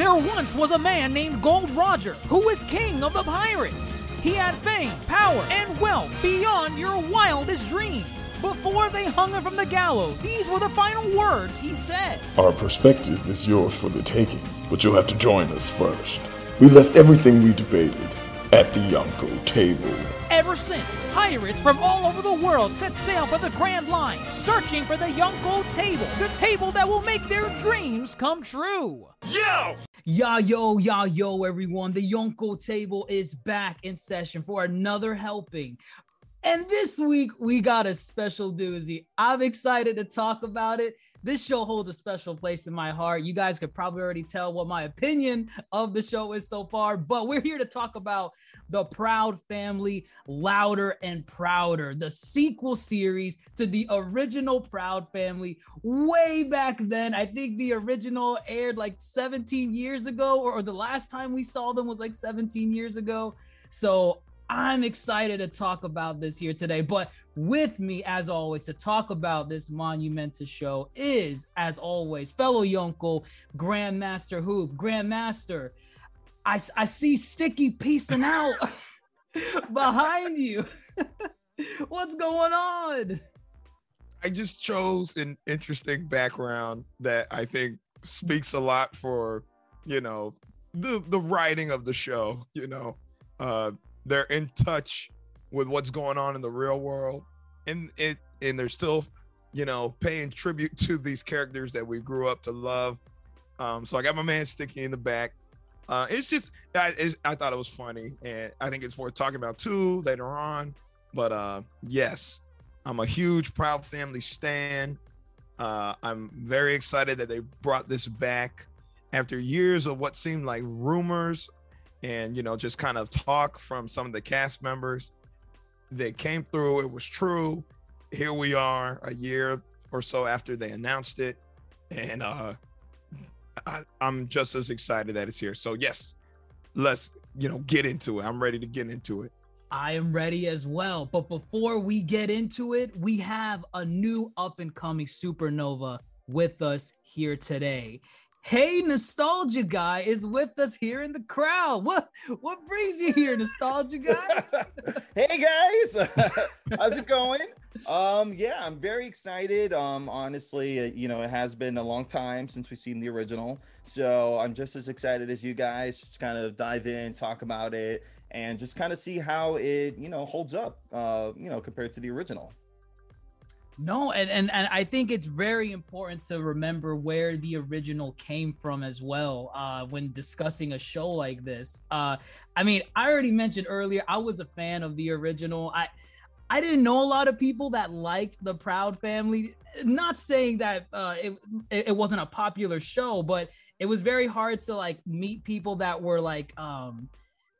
There once was a man named Gold Roger who was king of the pirates. He had fame, power, and wealth beyond your wildest dreams. Before they hung him from the gallows, these were the final words he said. Our perspective is yours for the taking, but you'll have to join us first. We left everything we debated at the Yonko table. Ever since, pirates from all over the world set sail for the Grand Line, searching for the Yonko table, the table that will make their dreams come true. Yo! Ya yo, ya yo, everyone. The Yonko table is back in session for another helping. And this week, we got a special doozy. I'm excited to talk about it. This show holds a special place in my heart. You guys could probably already tell what my opinion of the show is so far, but we're here to talk about the Proud Family Louder and Prouder, the sequel series to the original Proud Family way back then. I think the original aired like 17 years ago, or, or the last time we saw them was like 17 years ago. So I'm excited to talk about this here today. But with me, as always, to talk about this monumentous show is, as always, fellow Yonko, Grandmaster Hoop. Grandmaster, I, I see Sticky piecing out behind you. What's going on? I just chose an interesting background that I think speaks a lot for, you know, the the writing of the show, you know. Uh they're in touch with what's going on in the real world and it and they're still you know paying tribute to these characters that we grew up to love um so i got my man sticky in the back uh it's just I, it's, I thought it was funny and i think it's worth talking about too later on but uh yes i'm a huge proud family stan. Uh i'm very excited that they brought this back after years of what seemed like rumors and you know just kind of talk from some of the cast members that came through. It was true. Here we are a year or so after they announced it and uh I, i'm just as excited that it's here so yes let's you know get into it i'm ready to get into it I am ready as well. But before we get into it, we have a new up and coming supernova with us here today. Hey, nostalgia guy is with us here in the crowd. What what brings you here, nostalgia guy? hey guys, how's it going? Um, yeah, I'm very excited. Um, honestly, uh, you know, it has been a long time since we've seen the original, so I'm just as excited as you guys. Just kind of dive in, talk about it, and just kind of see how it, you know, holds up. Uh, you know, compared to the original. No, and, and and I think it's very important to remember where the original came from as well uh, when discussing a show like this. Uh, I mean, I already mentioned earlier I was a fan of the original. I I didn't know a lot of people that liked the Proud Family. Not saying that uh, it it wasn't a popular show, but it was very hard to like meet people that were like um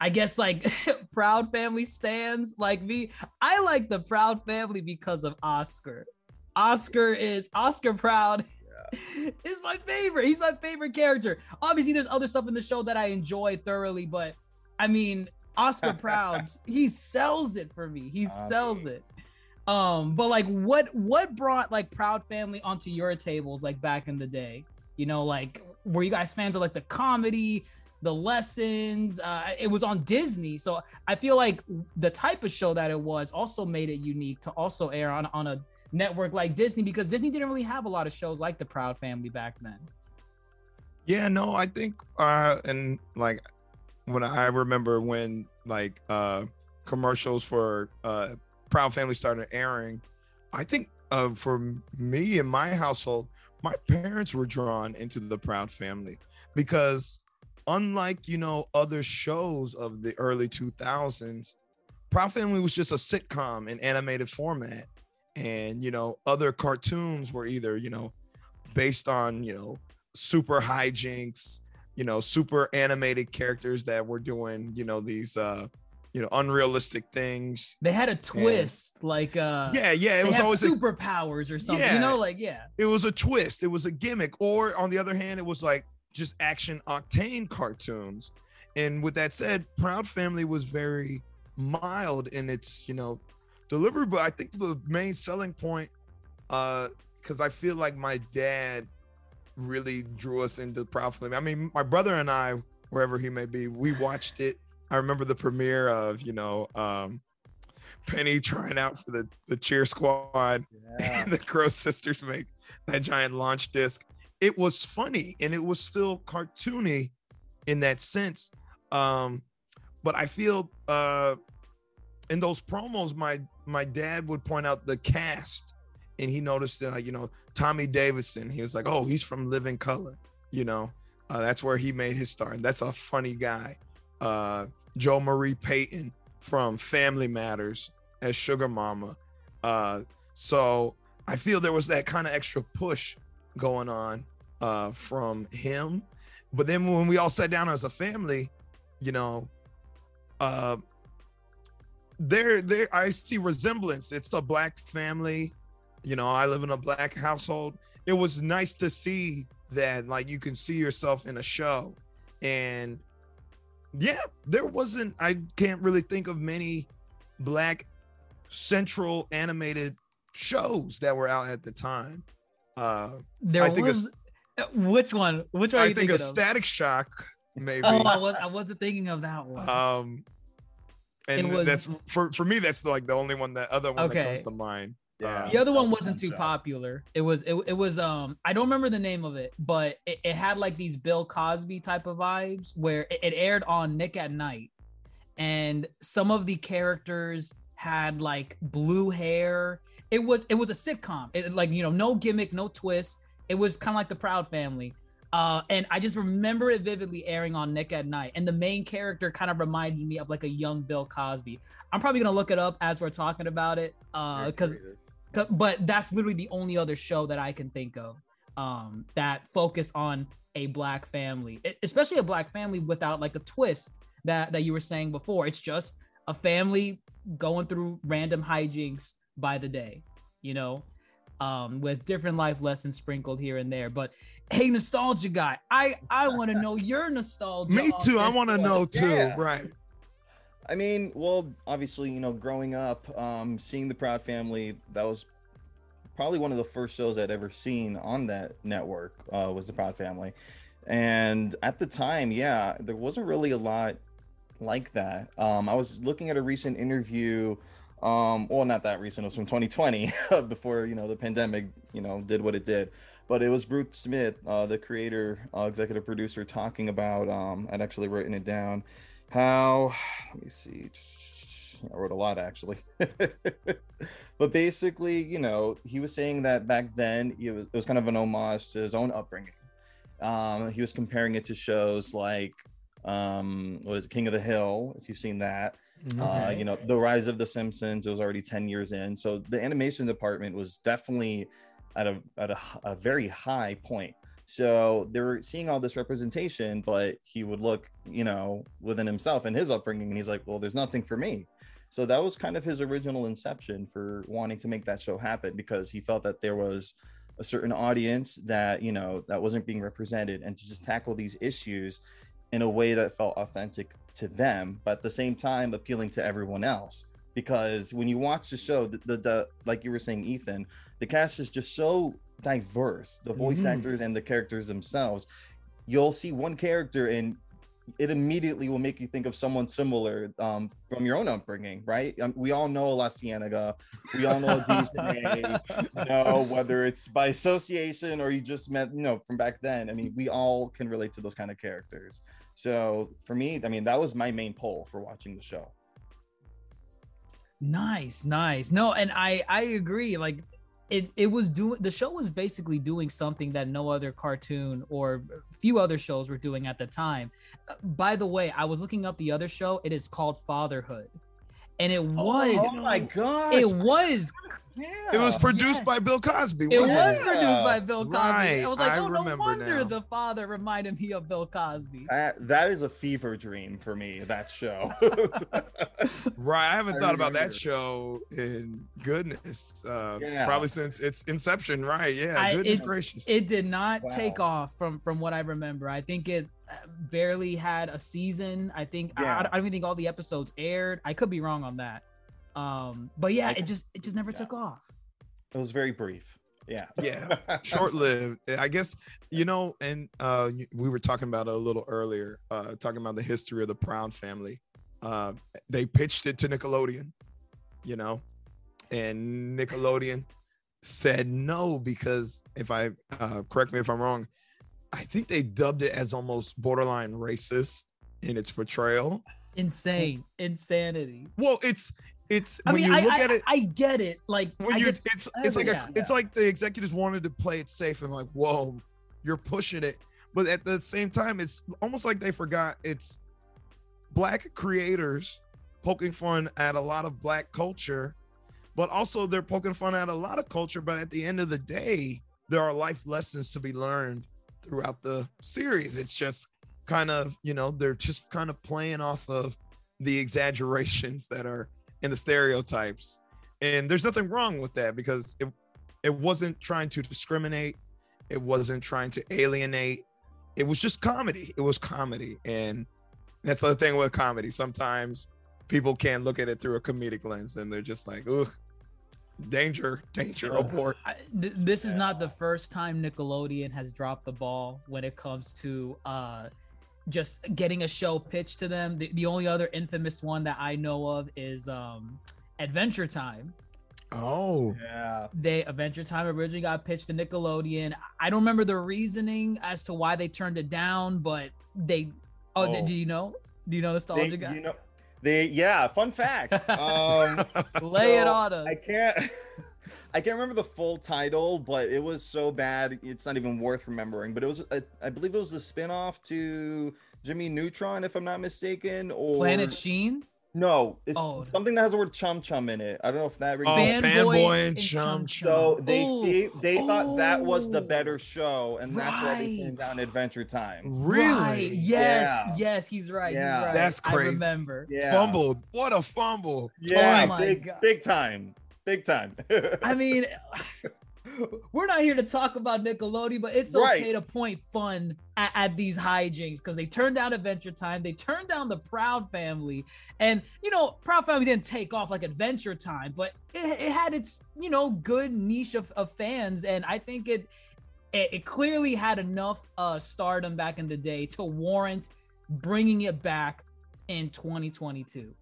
I guess like Proud Family stands like me. I like the Proud Family because of Oscar. Oscar is Oscar Proud is my favorite. He's my favorite character. Obviously, there's other stuff in the show that I enjoy thoroughly, but I mean, Oscar Prouds, he sells it for me. He sells it. Um, but like what what brought like Proud Family onto your tables like back in the day? You know, like were you guys fans of like the comedy, the lessons. Uh, it was on Disney, so I feel like the type of show that it was also made it unique to also air on on a network like Disney because Disney didn't really have a lot of shows like The Proud Family back then. Yeah, no, I think uh and like when I remember when like uh commercials for uh Proud Family started airing, I think uh for me and my household, my parents were drawn into the Proud Family because unlike you know other shows of the early 2000s proud family was just a sitcom in animated format. And you know other cartoons were either you know based on you know super hijinks you know super animated characters that were doing you know these uh you know unrealistic things they had a twist and, like uh yeah yeah it was always superpowers or something yeah, you know like yeah it was a twist it was a gimmick or on the other hand it was like just action octane cartoons. And with that said, Proud Family was very mild in its, you know, delivery. But I think the main selling point, uh, because I feel like my dad really drew us into Proud. I mean, my brother and I, wherever he may be, we watched it. I remember the premiere of, you know, um, Penny trying out for the, the cheer squad Yeah. and the Crow sisters make that giant launch disc. It was funny and it was still cartoony in that sense. Um, but I feel uh, in those promos, my my dad would point out the cast, and he noticed that you know Tommy Davidson. He was like, "Oh, he's from Living Color," you know. Uh, that's where he made his start. That's a funny guy. Uh, Jo Marie Payton from Family Matters as Suga Mama. Uh, so I feel there was that kind of extra push going on uh, from him. But then when we all sat down as a family, you know, uh, there, there, I see resemblance. It's a black family. You know, I live in a black household. It was nice to see that, like, you can see yourself in a show, and yeah, there wasn't. I can't really think of many black central animated shows that were out at the time. Uh, There I think was uh, which one? Which one I you think a of? Static Shock, maybe. Oh, I was I wasn't thinking of that one. um, and was- that's for for me. That's like the only one that other one that comes to mind. Yeah. the other one wasn't too popular. It was it, it was um I don't remember the name of it, but it, it had like these Bill Cosby type of vibes where it, it aired on Nick at Night, and some of the characters had like blue hair. It was it was a sitcom. It like you know no gimmick, no twist. It was kind of like the Proud Family. Uh, and I just remember it vividly airing on Nick at Night, and the main character kind of reminded me of like a young Bill Cosby. I'm probably gonna look it up as we're talking about it, uh, because creative. C- but that's literally the only other show that I can think of um, that focused on a black family, especially a black family without like a twist that that you were saying before. It's just a family going through random hijinks by the day, you know, um, with different life lessons sprinkled here and there. But hey, nostalgia guy, I I want to know your nostalgia. Me too. I want to know too. Yeah. Right. I mean, well, obviously, you know, growing up, um, seeing the Proud Family, that was probably one of the first shows I'd ever seen on that network. Uh, was the Proud Family, and at the time, yeah, there wasn't really a lot like that. Um, I was looking at a recent interview. Um, well, not that recent. It was from 2020, before you know the pandemic, you know, did what it did. But it was Bruce Smith, uh, the creator, uh, executive producer, talking about. Um, I'd actually written it down how let me see. I wrote a lot actually. But basically you know he was saying that back then it was, it was kind of an homage to his own upbringing. Um he was comparing it to shows like um what is it king of the hill if you've seen that. Uh you know the rise of the simpsons it was already 10 years in. So the animation department was definitely at a at a, h- a very high point so they were seeing all this representation, but he would look, you know, within himself and his upbringing, and he's like, well, there's nothing for me. So that was kind of his original inception for wanting to make that show happen because he felt that there was a certain audience that, you know, that wasn't being represented and to just tackle these issues in a way that felt authentic to them, but at the same time appealing to everyone else. Because when you watch the show, the, the, the like you were saying, Ethan, the cast is just so diverse the voice Mhm. actors and the characters themselves you'll see one character and it immediately will make you think of someone similar um, from your own upbringing right um, we all know LaCienega we all know you know whether it's by association or you just met you know from back then i mean we all can relate to those kind of characters so for me i mean that was my main pull for watching the show Nice, nice. No, and I I agree. Like it it was doing the show was basically doing something that no other cartoon or few other shows were doing at the time. Uh, By the way, I was looking up the other show. It is called Fatherhood. And it was oh my god it was It was produced Yeah. by Bill Cosby. it wasn't was it? produced by Bill Cosby. Right, I was like, I oh no wonder now. the father reminded me of Bill Cosby. That, that is a fever dream for me. That show. Right. I haven't I thought about that show in goodness. Uh, Yeah. Probably since its inception. Right. Yeah. I- goodness it- gracious. It did not take off from from what I remember. I think it uh, barely had a season. I think I- I, I don't even think all the episodes aired. I could be wrong on that. Um, but yeah, I- it just it just never yeah. took off. it was very brief. Yeah. yeah short lived i guess you know and uh we were talking about it a little earlier uh talking about the history of the Brown family uh they pitched it to nickelodeon you know and nickelodeon said no because if i uh correct me if i'm wrong i think they dubbed it as almost borderline racist in its portrayal Insane, insanity. well it's it's I when mean, you I, look I, at it I get it. Like, when you it's oh, it's like a yeah, it's like the executives wanted to play it safe and like whoa you're pushing it. But at the same time it's almost like they forgot it's black creators poking fun at a lot of black culture but also they're poking fun at a lot of culture. But at the end of the day there are life lessons to be learned throughout the series. It's just kind of you know they're just kind of playing off of the exaggerations that are in the stereotypes. And there's nothing wrong with that because it it wasn't trying to discriminate. It wasn't trying to alienate. It was just comedy. It was comedy. And that's the thing with comedy. Sometimes people can't look at it through a comedic lens and they're just like ugh danger danger Uh, abort. I, th- this is not the first time Nickelodeon has dropped the ball when it comes to uh, just getting a show pitched to them. The, the only other infamous one that I know of is um, Adventure Time. oh Yeah. They Adventure Time originally got pitched to Nickelodeon. I don't remember the reasoning as to why they turned it down, but they. Oh, Oh. do you know? Do you know They, nostalgia guy? you know, they yeah. Fun fact. Um, Lay it on us. I can't. I can't remember the full title, but it was so bad it's not even worth remembering. But it was, I, I believe, it was the spin-off to Jimmy Neutron, if I'm not mistaken, or Planet Sheen. No, it's Oh. something that has the word chum chum in it. I don't know if that rings Oh, a bell. fanboy and chum chum. So they Ooh. see, they thought that was the better show, and that's why they came down Adventure Time. really Right. Yes. Yeah. Yes, he's right. Yeah. He's right. That's I crazy. remember. Yeah, fumbled what a fumble yeah, Oh my big, God. big time, big time. I mean, we're not here to talk about Nickelodeon, but it's Right. okay to point fun at, at these hijinks because they turned down Adventure Time, they turned down the Proud Family, and you know, Proud Family didn't take off like Adventure Time, but it, it had its you know good niche of, of fans, and I think it, it it clearly had enough uh stardom back in the day to warrant bringing it back in 2022,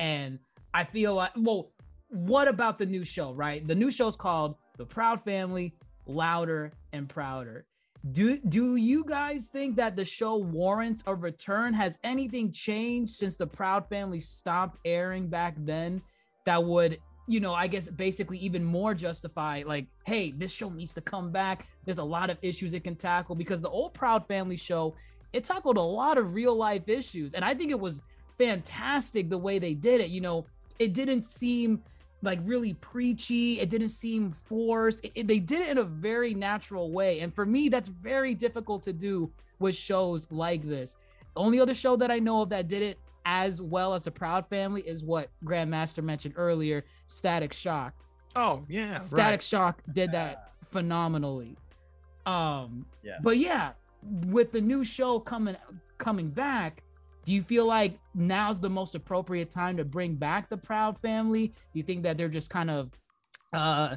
and I feel like well what about the new show, right? The new show is called The Proud Family, Louder and Prouder. Do do you guys think that the show warrants a return? Has anything changed since the Proud Family stopped airing back then that would, you know, I guess basically even more justify like, hey, this show needs to come back. There's a lot of issues it can tackle because the old Proud Family show, it tackled a lot of real life issues. And I think it was fantastic the way they did it. You know, it didn't seem like really preachy. It didn't seem forced. It- it- they did it in a very natural way. And for me, that's very difficult to do with shows like this. The only other show that I know of that did it as well as the Proud Family is what Grandmaster mentioned earlier, Static Shock. oh yeah Static right. Shock did that phenomenally. Um Yeah. but yeah, with the new show coming coming back, do you feel like now's the most appropriate time to bring back the Proud Family? Do you think that they're just kind of uh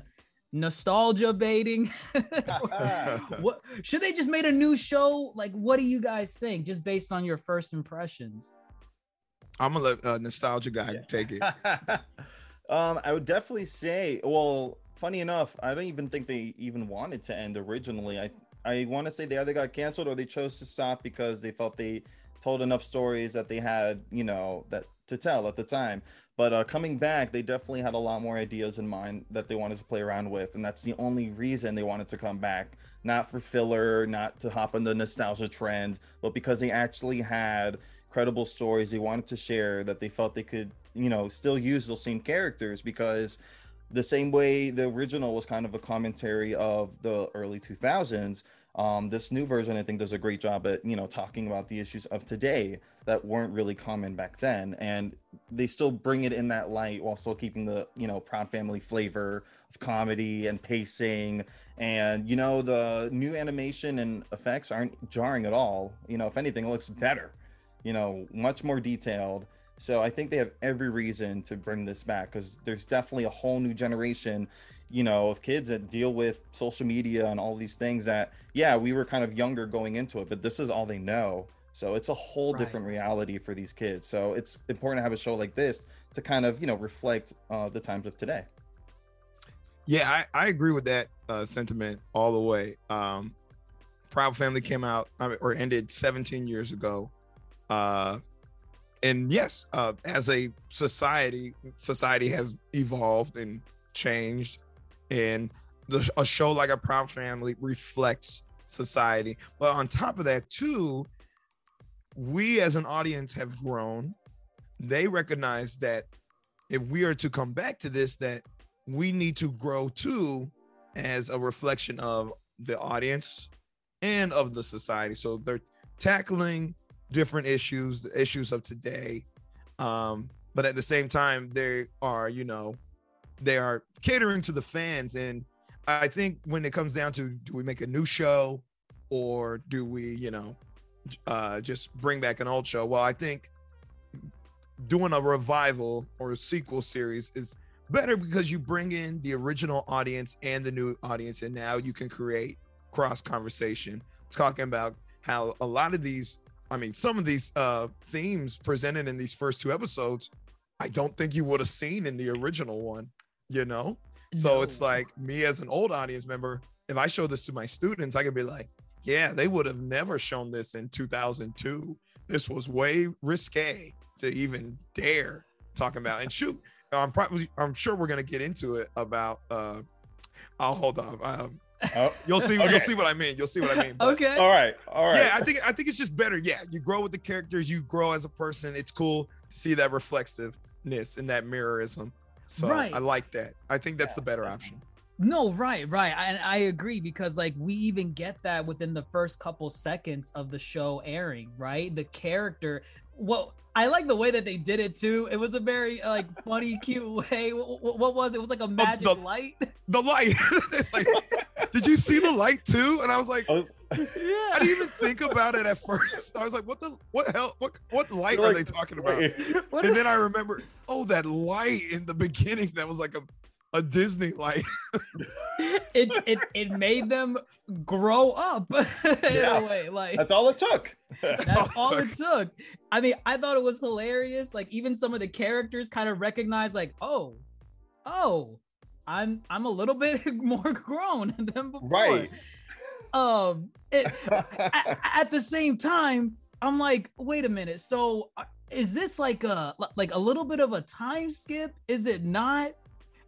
nostalgia baiting? what should they just made a new show? Like what do you guys think just based on your first impressions? i'm gonna let uh, nostalgia guy Yeah. take it um, I would definitely say, well, funny enough, I don't even think they even wanted to end originally. I I want to say they either got canceled or they chose to stop because they felt they told enough stories that they had, you know, that to tell at the time. But uh, coming back, they definitely had a lot more ideas in mind that they wanted to play around with, and that's the only reason they wanted to come back. Not for filler, not to hop on the nostalgia trend, but because they actually had credible stories they wanted to share that they felt they could, you know, still use those same characters because the same way the original was kind of a commentary of the early 2000s um, this new version i think does a great job at you know talking about the issues of today that weren't really common back then. And they still bring it in that light while still keeping the you know proud family flavor of comedy and pacing. And you know the new animation and effects aren't jarring at all. You know if anything it looks better you know much more detailed. So I think they have every reason to bring this back because there's definitely a whole new generation. You know, of kids that deal with social media and all these things that, yeah, we were kind of younger going into it, but this is all they know. So it's a whole different reality for these kids. So it's important to have a show like this to kind of, you know, reflect uh, the times of today. Yeah, I, I agree with that uh, sentiment all the way. Um, Proud Family came out I mean, or ended 17 years ago. Uh, and yes, uh, as a society, society has evolved and changed. And the, a show like a Proud Family reflects society. But on top of that, too, we as an audience have grown. They recognize that if we are to come back to this, that we need to grow too as a reflection of the audience and of the society. So they're tackling different issues, the issues of today. Um, but at the same time, they are, you know, they are catering to the fans. And I think when it comes down to do we make a new show or do we, you know, uh, just bring back an old show? Well, I think doing a revival or a sequel series is better because you bring in the original audience and the new audience and now you can create cross conversation talking about how a lot of these i mean some of these uh themes presented in these first two episodes i don't think you would have seen in the original one you know so it's like me as an old audience member if i show this to my students i could be like yeah they would have never shown this in 2002 this was way risque to even dare talk about and shoot I'm probably I'm sure we're gonna get into it about uh I'll hold on. Um, Oh, you'll see Okay. you'll see what I mean. You'll see what I mean. But, Okay. all right. All right. Yeah, I think I think it's just better. Yeah, you grow with the characters, you grow as a person. It's cool to see that reflexiveness and that mirrorism. So Right. I like that. I think that's Yeah, the better option. No, right, right. And I agree because like we even get that within the first couple seconds of the show airing, right? The character what I like the way that they did it too. It was a very like funny, cute way. What, what was it? It was like a magic the- light. The light. it's like, did you see the light too? And I was like, I was- yeah. I didn't even think about it at first. I was like, what the what hell what what light You're they talking about? and then I remember, oh, that light in the beginning that was like a, a Disney light. it, it it made them grow up in Yeah. a way. Like That's all it took. That's all all, it it took. I mean, I thought it was hilarious. Like even some of the characters kind of recognized, like, oh, oh, I'm I'm a little bit more grown than before. right. Um, it, a- at the same time, I'm like, wait a minute. So uh, is this like a like a little bit of a time skip? Is it not?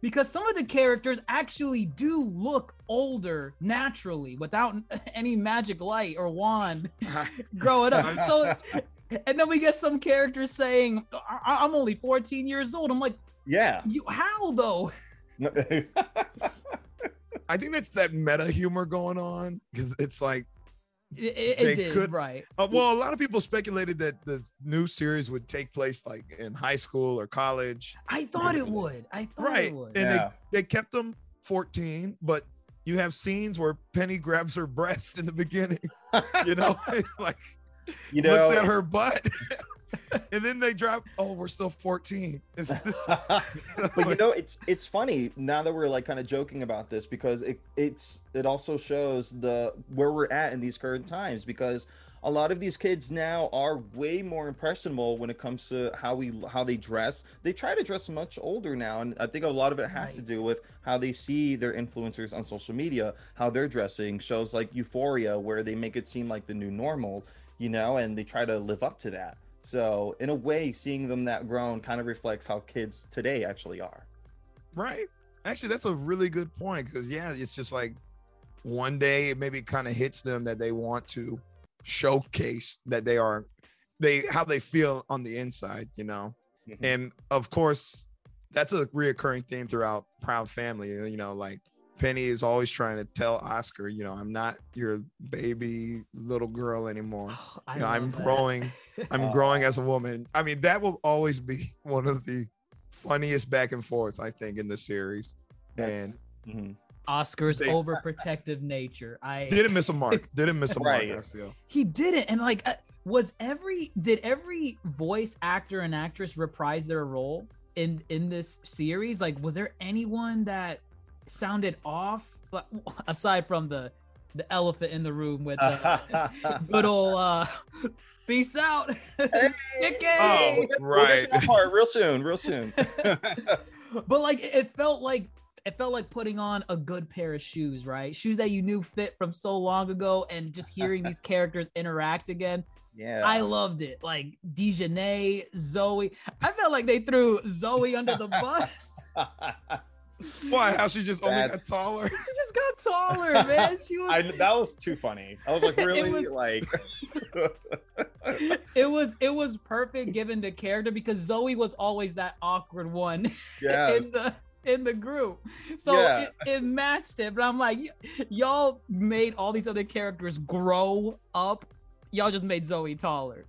Because some of the characters actually do look older naturally without any magic light or wand growing up. So, and then we get some characters saying, I- "I'm only 14 years old." I'm like, Yeah. "You how though?" I think that's that meta humor going on because it's like, It, it, They it did could- right. uh, well, a lot of people speculated that the new series would take place like in high school or college, I thought it would. I thought right? it would. And Yeah. they they kept them 14, but you have scenes where Penny grabs her breast in the beginning, you know, like you know, looks at her butt. and then they drop, oh, we're still 14. But you know it's it's funny now that we're like kind of joking about this because it it's it also shows the where we're at in these current times because a lot of these kids now are way more impressionable when it comes to how we how they dress. They try to dress much older now and i think a lot of it has to do with how they see their influencers on social media how they're dressing shows like euphoria where they make it seem like the new normal you know and they try to live up to that so in a way seeing them that grown kind of reflects how kids today actually are Right. Actually, that's a really good point because yeah, it's just like one day it maybe kind of hits them that they want to showcase that they are they how they feel on the inside, you know. Mhm. And of course, that's a reoccurring theme throughout Proud Family. You know, like Penny is always trying to tell Oscar, you know, I'm not your baby little girl anymore. I You know, I'm that. growing. I'm Aw. growing as a woman. I mean, that will always be one of the funniest back and forths I think in the series. That's- And Mhm. Oscar's They- overprotective nature. I didn't miss a mark. Didn't miss a Right. mark. I feel. he didn't, and like, uh, was every did every voice actor and actress reprise their role in in this series? Like, was there anyone that sounded off. But aside from the the elephant in the room with the good old uh, peace out, Sticky! Oh, We'll right. that part real soon, real soon. but like it felt like it felt like putting on a good pair of shoes, right? Shoes that you knew fit from so long ago, and just hearing these characters interact again. yeah. I loved it. Like Dijonay, Zoe. I felt like they threw Zoe under the bus. Why? How she just only That- got taller? She just got taller, man. She was. I, that was too funny. I was like, It really? was- Like, it was it was perfect given the character because Zoe was always that awkward one yes. in the in the group. So Yeah. it, it matched it. But I'm like, y- y'all made all these other characters grow up. Y'all just made Zoe taller.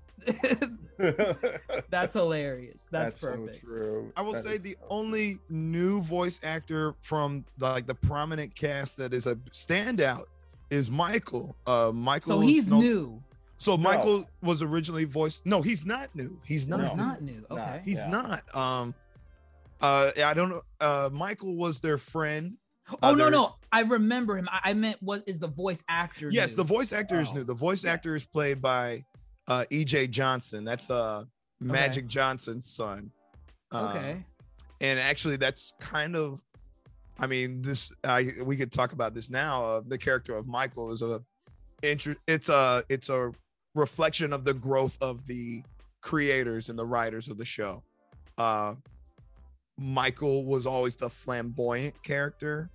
That's hilarious. That's, so perfect. true. I will That say the so- only new voice actor from the, like the prominent cast that is a standout is Michael. Uh, Michael. So he's no- new. So Michael was originally voiced. No, he's not new. He's not. Oh, he's new. not new. Okay. He's Yeah. not. Um, uh, I don't know. Uh, Michael was their friend. Oh no no, I remember him. I, I meant what is the voice actor? Yes, new? the voice actor is new. The voice actor is played by uh, E.J. Johnson. That's uh, Magic Johnson's son. Uh, Okay. and actually that's kind of i mean this i we could talk about this now uh, the character of michael is a inter- it's a it's a reflection of the growth of the creators and the writers of the show uh michael was always the flamboyant character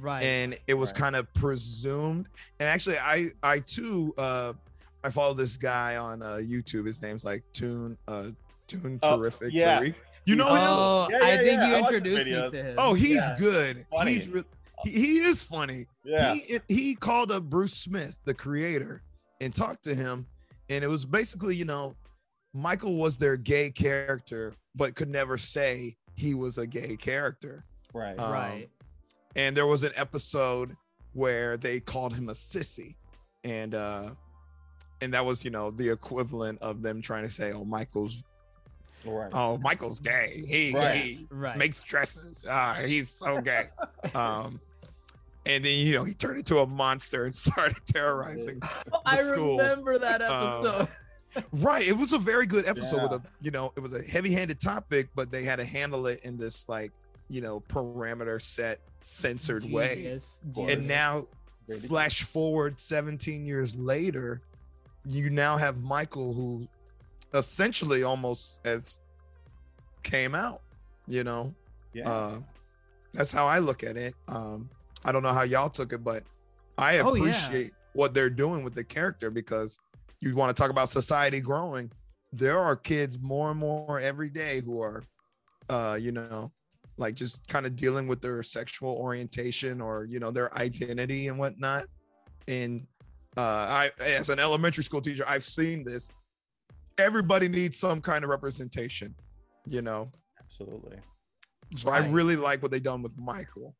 right. and it was Right. kind of presumed and actually i i too uh i follow this guy on uh youtube his name's like tune uh tune Oh, terrific yeah. Tariq. you know him oh, Yeah, I think yeah, you I introduced me to him. Oh, he's Yeah. good. Funny. He's re- he, he is funny. Yeah. He he called up Bruce Smith, the creator, and talked to him, and it was basically, you know, Michael was their gay character, but could never say he was a gay character. Right. Um, right. And there was an episode where they called him a sissy, and uh, and that was, you know, the equivalent of them trying to say, oh, Michael's, right. oh, Michael's gay. He, Right. he Right. makes dresses. Ah, he's so gay. um, and then you know he turned into a monster and started terrorizing. Oh, I school. remember that Um, episode. right, it was a very good episode with a you know it was a heavy-handed topic, but they had to handle it in this like you know parameter set, censored way. Genius, And now, Very flash forward 17 years later, you now have Michael who essentially almost as came out. You know, Yeah. uh that's how i look at it um i don't know how y'all took it but i Oh, yeah. appreciate what they're doing with the character because you want to talk about society growing there are kids more and more every day who are uh you know like just kind of dealing with their sexual orientation or you know their identity and whatnot and uh i as an elementary school teacher i've seen this everybody needs some kind of representation you know Absolutely. so I really like what they done with Michael.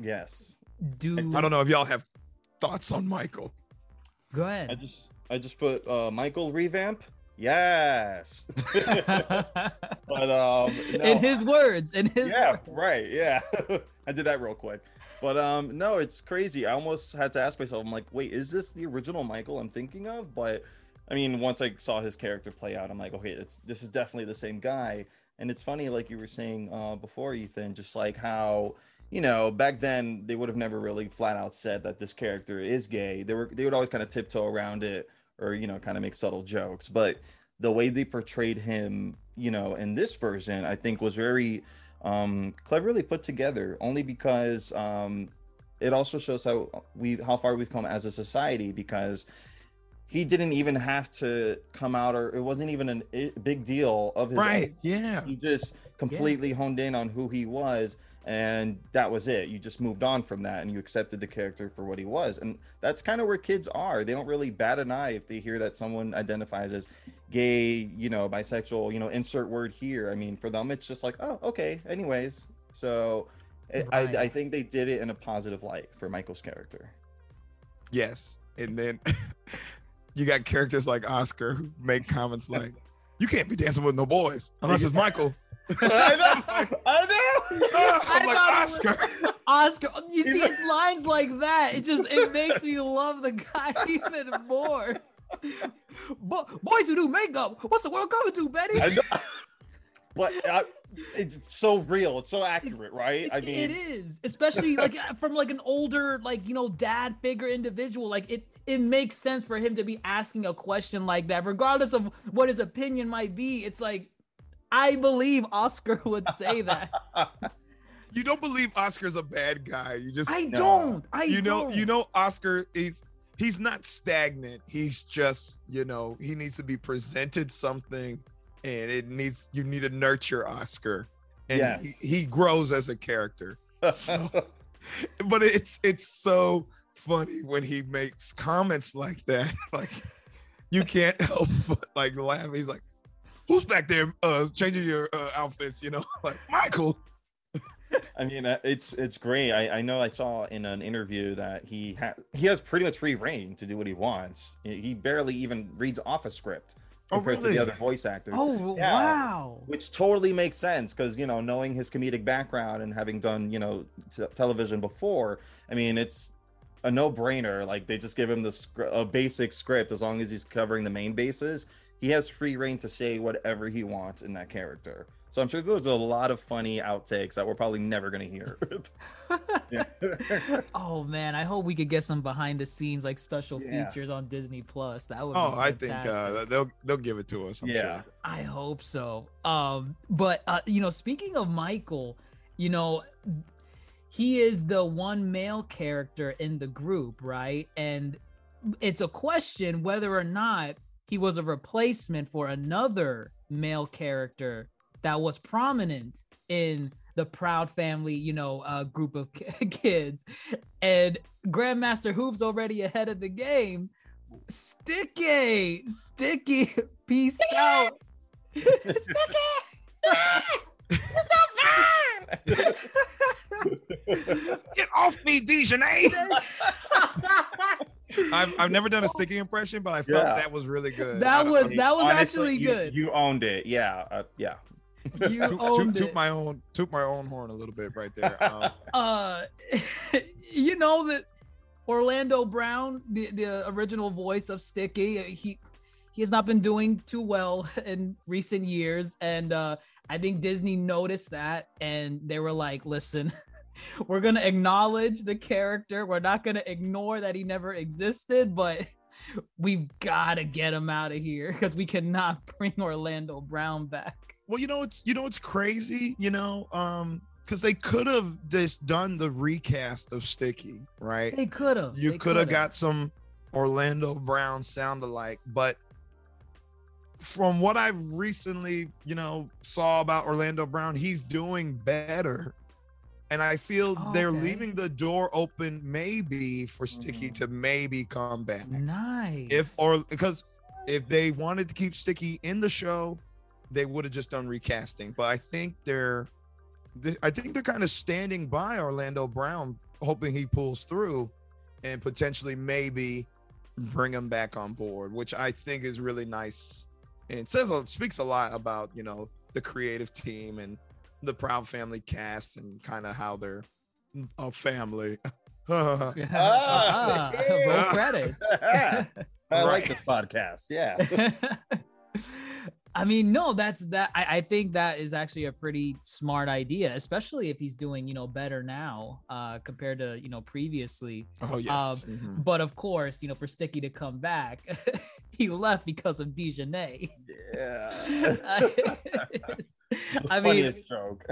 Yes. Dude, I don't know if y'all have thoughts on Michael. Go ahead. I just I just put uh Michael revamp. Yes. but um no, in his words, in his yeah, words. right. Yeah. I did that real quick. But um no, it's crazy. I almost had to ask myself, I'm like, wait, is this the original Michael I'm thinking of? But I mean, once I saw his character play out, I'm like, okay, it's this is definitely the same guy. And it's funny, like you were saying uh before, Ethan, just like how you know, back then they would have never really flat out said that this character is gay. They were they would always kind of tiptoe around it or you know, kind of make subtle jokes. But the way they portrayed him, you know, in this version, I think was very um cleverly put together only because um it also shows how we how far we've come as a society because he didn't even have to come out or it wasn't even a big deal of his Right. Yeah. he just completely honed in on who he was and that was it. You just moved on from that and you accepted the character for what he was. And that's kind of where kids are. They don't really bat an eye if they hear that someone identifies as gay you know bisexual you know insert word here. I mean for them it's just like oh okay anyways. So it, Right. I, I think they did it in a positive light for michael's character. Yes. And then you got characters like Oscar who make comments like, "You can't be dancing with no boys unless it's Michael." i know i know I'm like thought it was- Oscar. Oscar. You see, it's lines like that. It just it makes me love the guy even more. Bo- boys who do makeup. What's the world coming to, Betty? I. But uh, it's so real. It's so accurate, It's- right? I mean, it is, especially like from like an older, like you know, dad figure individual. Like it, it makes sense for him to be asking a question like that, regardless of what his opinion might be. It's like, I believe Oscar would say that. You don't believe Oscar's a bad guy. You just I don't. I you know don't. you know Oscar is he's not stagnant. He's just, you know, he needs to be presented something and it needs you need to nurture Oscar. And Yes. he, he grows as a character. So- But it's it's so funny when he makes comments like that. Like you can't help but like laugh. He's like, Who's back there uh changing your uh, outfits? You know, like Michael. I mean, uh, it's it's great. I, I know I saw in an interview that he ha- he has pretty much free reign to do what he wants. He he barely even reads off a script Oh, compared to the other voice actors. Oh Yeah. wow. which totally makes sense because you know knowing his comedic background and having done you know t- television before i mean it's a no-brainer like they just give him the scr- a basic script as long as he's covering the main bases he has free reign to say whatever he wants in that character so i'm sure there's a lot of funny outtakes that we're probably never going to hear oh man, I hope we could get some behind the scenes like special Yeah. features on Disney Plus. That would. Be Oh, I think uh they'll they'll give it to us. I'm yeah sure. I hope so. Um, but uh, you know, speaking of Michael, you know, he is the one male character in the group, right? And it's a question whether or not he was a replacement for another male character that was prominent in the Proud Family, you know, uh, group of kids. And Grandmaster Hoop's already ahead of the game. Sticky, Sticky, peace out. Sticky so Get off me, Dijonay. I've, I've never done a sticky impression, but I felt Yeah. that was really good. That I was- I that was Honestly, actually you- good. you owned it yeah uh, yeah You toot, owned toot, toot it. my own toot my own horn a little bit right there. Um, uh you know that Orlando Brown, the, the original voice of Sticky, uh, he he has not been doing too well in recent years and uh I think Disney noticed that and they were like, "Listen, we're going to acknowledge the character. We're not going to ignore that he never existed, but we've got to get him out of here because we cannot bring Orlando Brown back." well, you know it's you know it's crazy, you know, um, because they could have just done the recast of Sticky, right? They could have. you could have got some Orlando Brown sound alike, but from what I recently, you know, saw about Orlando Brown, he's doing better. And I feel Oh, they're okay. leaving the door open maybe for Sticky Mhm. to maybe come back. nice. If or because if they wanted to keep Sticky in the show, they would have just done recasting. But I think they're I think they're kind of standing by Orlando Brown, hoping he pulls through and potentially maybe bring him back on board, which I think is really nice and says speaks a lot about you know the creative team and the Proud Family cast and kind of how they're a family. ah, Ah, roll yeah. credits. i like Right. this podcast yeah I mean, no, that's that. I, I think that is actually a pretty smart idea, especially if he's doing, you know, better now uh, compared to, you know, previously. oh yes. Mhm. But of course, you know, for Sticky to come back, he left because of Dijonay. yeah The I mean, joke.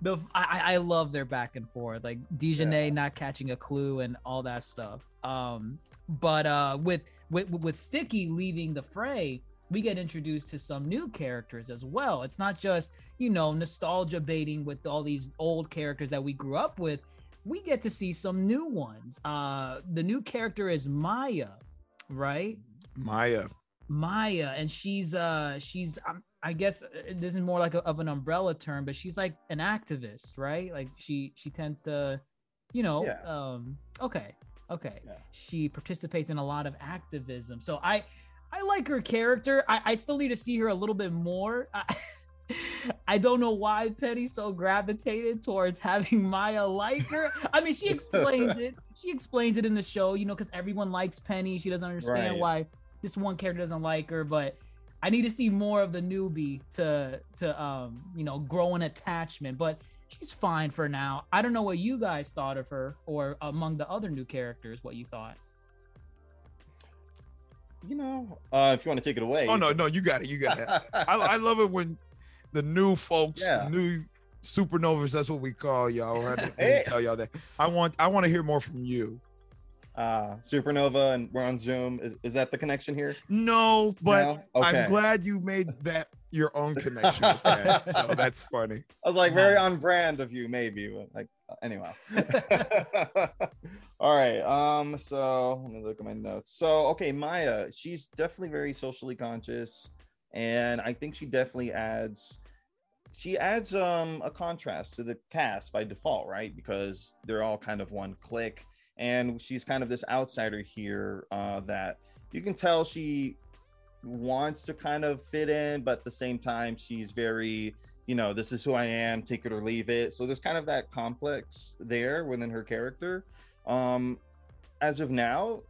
the I, I I love their back and forth, like Dijonay Yeah. not catching a clue and all that stuff. Um, but uh, with with with Sticky leaving the fray, we get introduced to some new characters as well. It's not just you know nostalgia baiting with all these old characters that we grew up with. We get to see some new ones. Uh, the new character is Maya, right? Maya. Maya, and she's uh she's um, I guess uh, this is more like a, of an umbrella term, but she's like an activist, right? Like she she tends to, you know, Yeah. um okay, okay. Yeah. She participates in a lot of activism. So I I like her character. I, I still need to see her a little bit more. I, I don't know why Penny so gravitated towards having Maya like her. I mean, she explains it. She explains it in the show, you know, because everyone likes Penny. She doesn't understand Right. why this one character doesn't like her, but I need to see more of the newbie to to um, you know, grow an attachment. But she's fine for now. I don't know what you guys thought of her or among the other new characters, what you thought. You know, uh, if you want to take it away. Oh no, no, you got it. You got it. I, I love it when the new folks, Yeah. the new supernovas. That's what we call y'all. I had to let me Hey. tell y'all that. I want, I want to hear more from you. Uh, Supernova, and we're on Zoom. Is, is that the connection here? No, but No? Okay. I'm glad you made that your own connection with that. so that's funny. I was like very Nice. on brand of you, maybe. But like uh, anyway. All right. Um. So let me look at my notes. So okay, Maya. She's definitely very socially conscious, and I think she definitely adds. She adds um a contrast to the cast by default, right? Because they're all kind of one clique, and she's kind of this outsider here. Uh, that you can tell she wants to kind of fit in, but at the same time, she's very you know, this is who I am, take it or leave it. So there's kind of that complex there within her character. Um, as of now,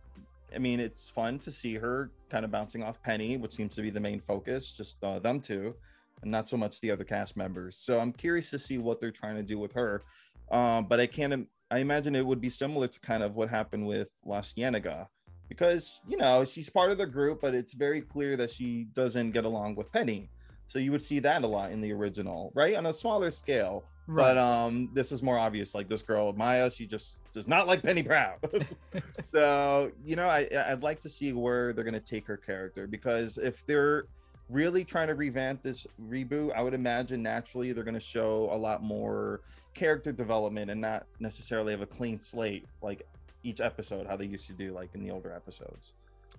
I mean, it's fun to see her kind of bouncing off Penny, which seems to be the main focus, just uh, them two, and not so much the other cast members. So I'm curious to see what they're trying to do with her. Um, but I can't, I imagine it would be similar to kind of what happened with LaCienega. Because, you know, she's part of the group, but it's very clear that she doesn't get along with Penny. So you would see that a lot in the original, right? On a smaller scale. But um, this is more obvious. Like this girl Maya, she just does not like Penny Proud. so you know, I I'd like to see where they're gonna take her character because if they're really trying to revamp this reboot, I would imagine naturally they're gonna show a lot more character development and not necessarily have a clean slate like each episode how they used to do like in the older episodes.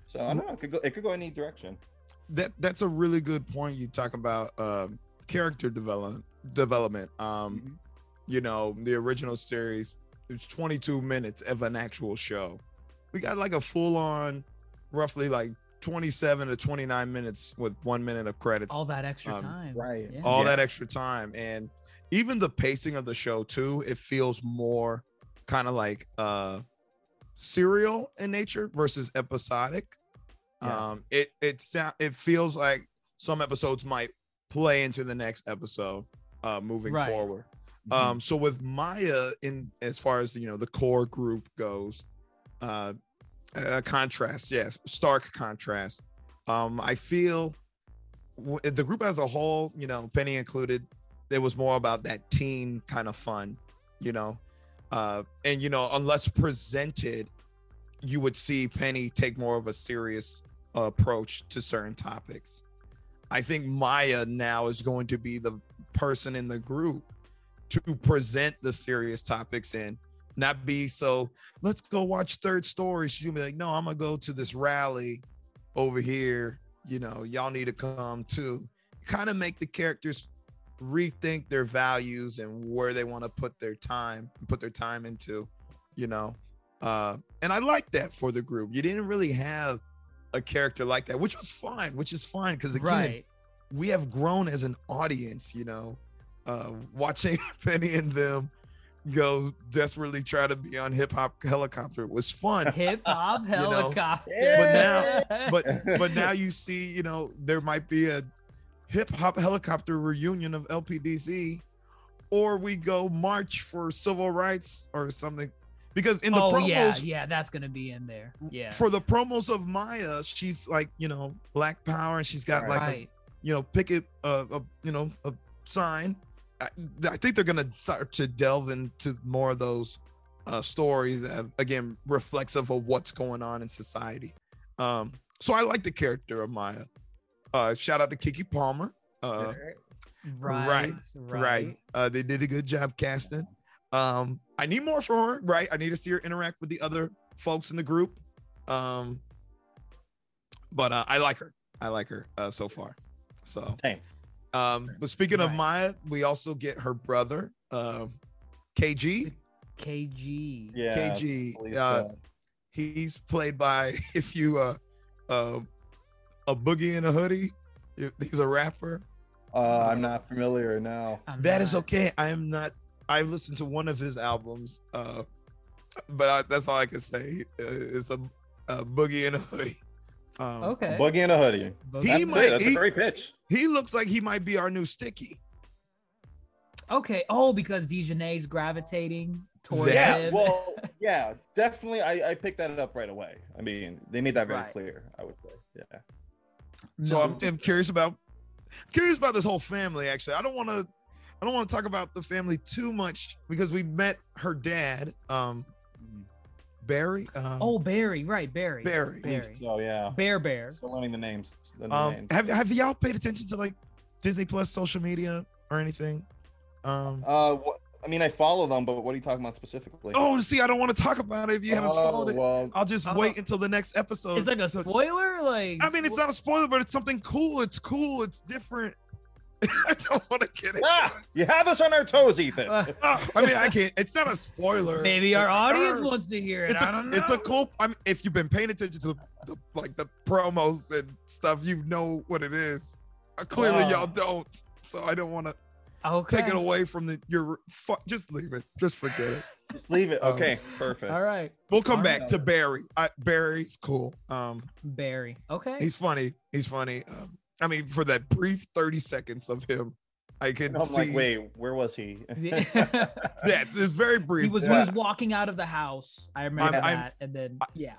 So I don't know. It could go. It could go any direction. That that's a really good point. You talk about um, character development. Development. Um, you know, the original series it's 22 minutes of an actual show. We got like a full on, roughly like 27 to 29 minutes with one minute of credits. all that extra Um, time. right. Yeah. all Yeah. that extra time and even the pacing of the show too it feels more kind of like uh serial in nature versus episodic Yeah. um it it sound it feels like some episodes might play into the next episode uh moving Right. forward Mhm. um so with maya in as far as you know the core group goes uh a contrast yes stark contrast um i feel w- the group as a whole you know penny included it was more about that teen kind of fun you know? Uh and you know unless presented you would see penny take more of a serious approach to certain topics. I think maya now is going to be the person in the group to present the serious topics and not be so let's go watch third story. Gonna be like no i'm gonna go to this rally over here you know y'all need to come too. Kind of make the characters rethink their values and where they want to put their time put their time into you know uh and i like that for the group you didn't really have a character like that which was fine which is fine because again Right. we have grown as an audience, you know, uh, watching Penny and them go desperately try to be on hip hop helicopter was fun. Hip hop know, helicopter. Yeah. But but now you see, you know, there might be a hip hop helicopter reunion of LPDC, or we go march for civil rights or something. Because in the oh promos, yeah, yeah, that's gonna be in there. Yeah. for the promos of Maya, she's like, you know, black power, and she's got like a you know, picket, uh, a you know, a sign. I, I think they're gonna start to delve into more of those uh, stories that, again, reflexive of what's going on in society. Um, so I like the character of Maya. Uh, shout out to Keke Palmer. Uh, right. right, Right. right. Uh, they did a good job casting. Um, I need more from her. Right. I need to see her interact with the other folks in the group. Um, but uh, I like her. I like her uh, so far. So, Same. um, but speaking of Maya, we also get her brother, um, KG. KG. Yeah. KG. Uh, he's played by if you uh, uh, a boogie in a hoodie. He's a rapper. Uh, I'm not familiar now. I'm That is okay. I am not. I've listened to one of his albums, uh, but I, that's all I can say. Uh, it's a, a boogie in a hoodie. Um, Okay. Boogie in a hoodie. He That's, might- it. That's he- a great pitch. He looks like he might be our new Sticky. okay. Oh, because Dijonay's gravitating towards Yeah, Yeah, him. well, yeah, definitely. I, I picked that up right away. I mean, they made that very Right. clear. I would say, yeah. So No. I'm, I'm curious about curious about this whole family. Actually, I don't want to I don't want to talk about the family too much because we met her dad, um, Barry. Um, Oh, Barry, right? Barry. Barry. Barry. So yeah, Bear Bear. still learning the names. The Um, names. have have y'all paid attention to like Disney Plus social media or anything? Um, Uh, what, I mean, I follow them, but what are you talking about specifically? oh, see, I don't want to talk about it if you haven't Oh, followed it. well, I'll just Oh. wait until the next episode. It's like a spoiler. Like I mean, it's not a spoiler, but it's something cool. It's cool. It's different. I don't want to get it. ah, you have us on our toes, Ethan. Uh, I mean, I can't. It's not a spoiler. maybe our It's- audience uh, wants to hear it. It's I a, don't know. it's a cool. I mean, if you've been paying attention to the, the like the promos and stuff, you know what it is. Uh, clearly, Wow. y'all don't. So I don't want to okay. take it away from the your. Fu- just leave it. Just forget it. Just leave it. Um, Okay, perfect. All right, We'll come All back right. to Barry. I, Barry's cool. Um, Barry. Okay. he's funny. He's funny. Um, I mean, for that brief thirty seconds of him, I can I'm see. like, wait, where was he? Yeah. Yeah, it's, it's very brief. he was Yeah. he was walking out of the house. I remember I'm- that, and then yeah.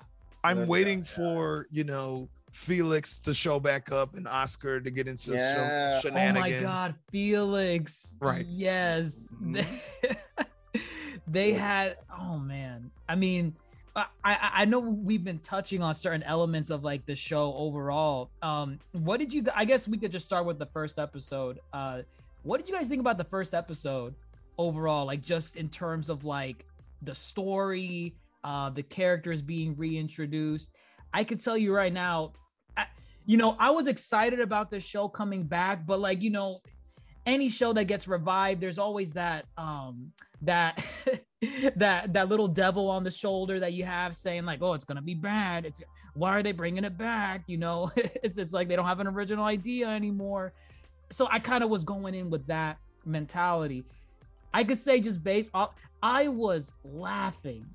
I'm waiting for you know Felix to show back up and Oscar to get into Yeah. some Oh my shenanigans. God, Felix. Right. Yes. Mhm. they had. Oh man. I mean, I, I I know we've been touching on certain elements of like the show overall. Um, what did you? I guess we could just start with the first episode. Uh, what did you guys think about the first episode overall? Like just in terms of like the story, uh, the characters being reintroduced. I could tell you right now, I, you know, I was excited about this show coming back, but like, you know, any show that gets revived, there's always that um that that that little devil on the shoulder that you have saying like, oh, it's gonna be bad. It's why are they bringing it back? You know, it's it's like they don't have an original idea anymore. So I kind of was going in with that mentality. I could say just based off, I was laughing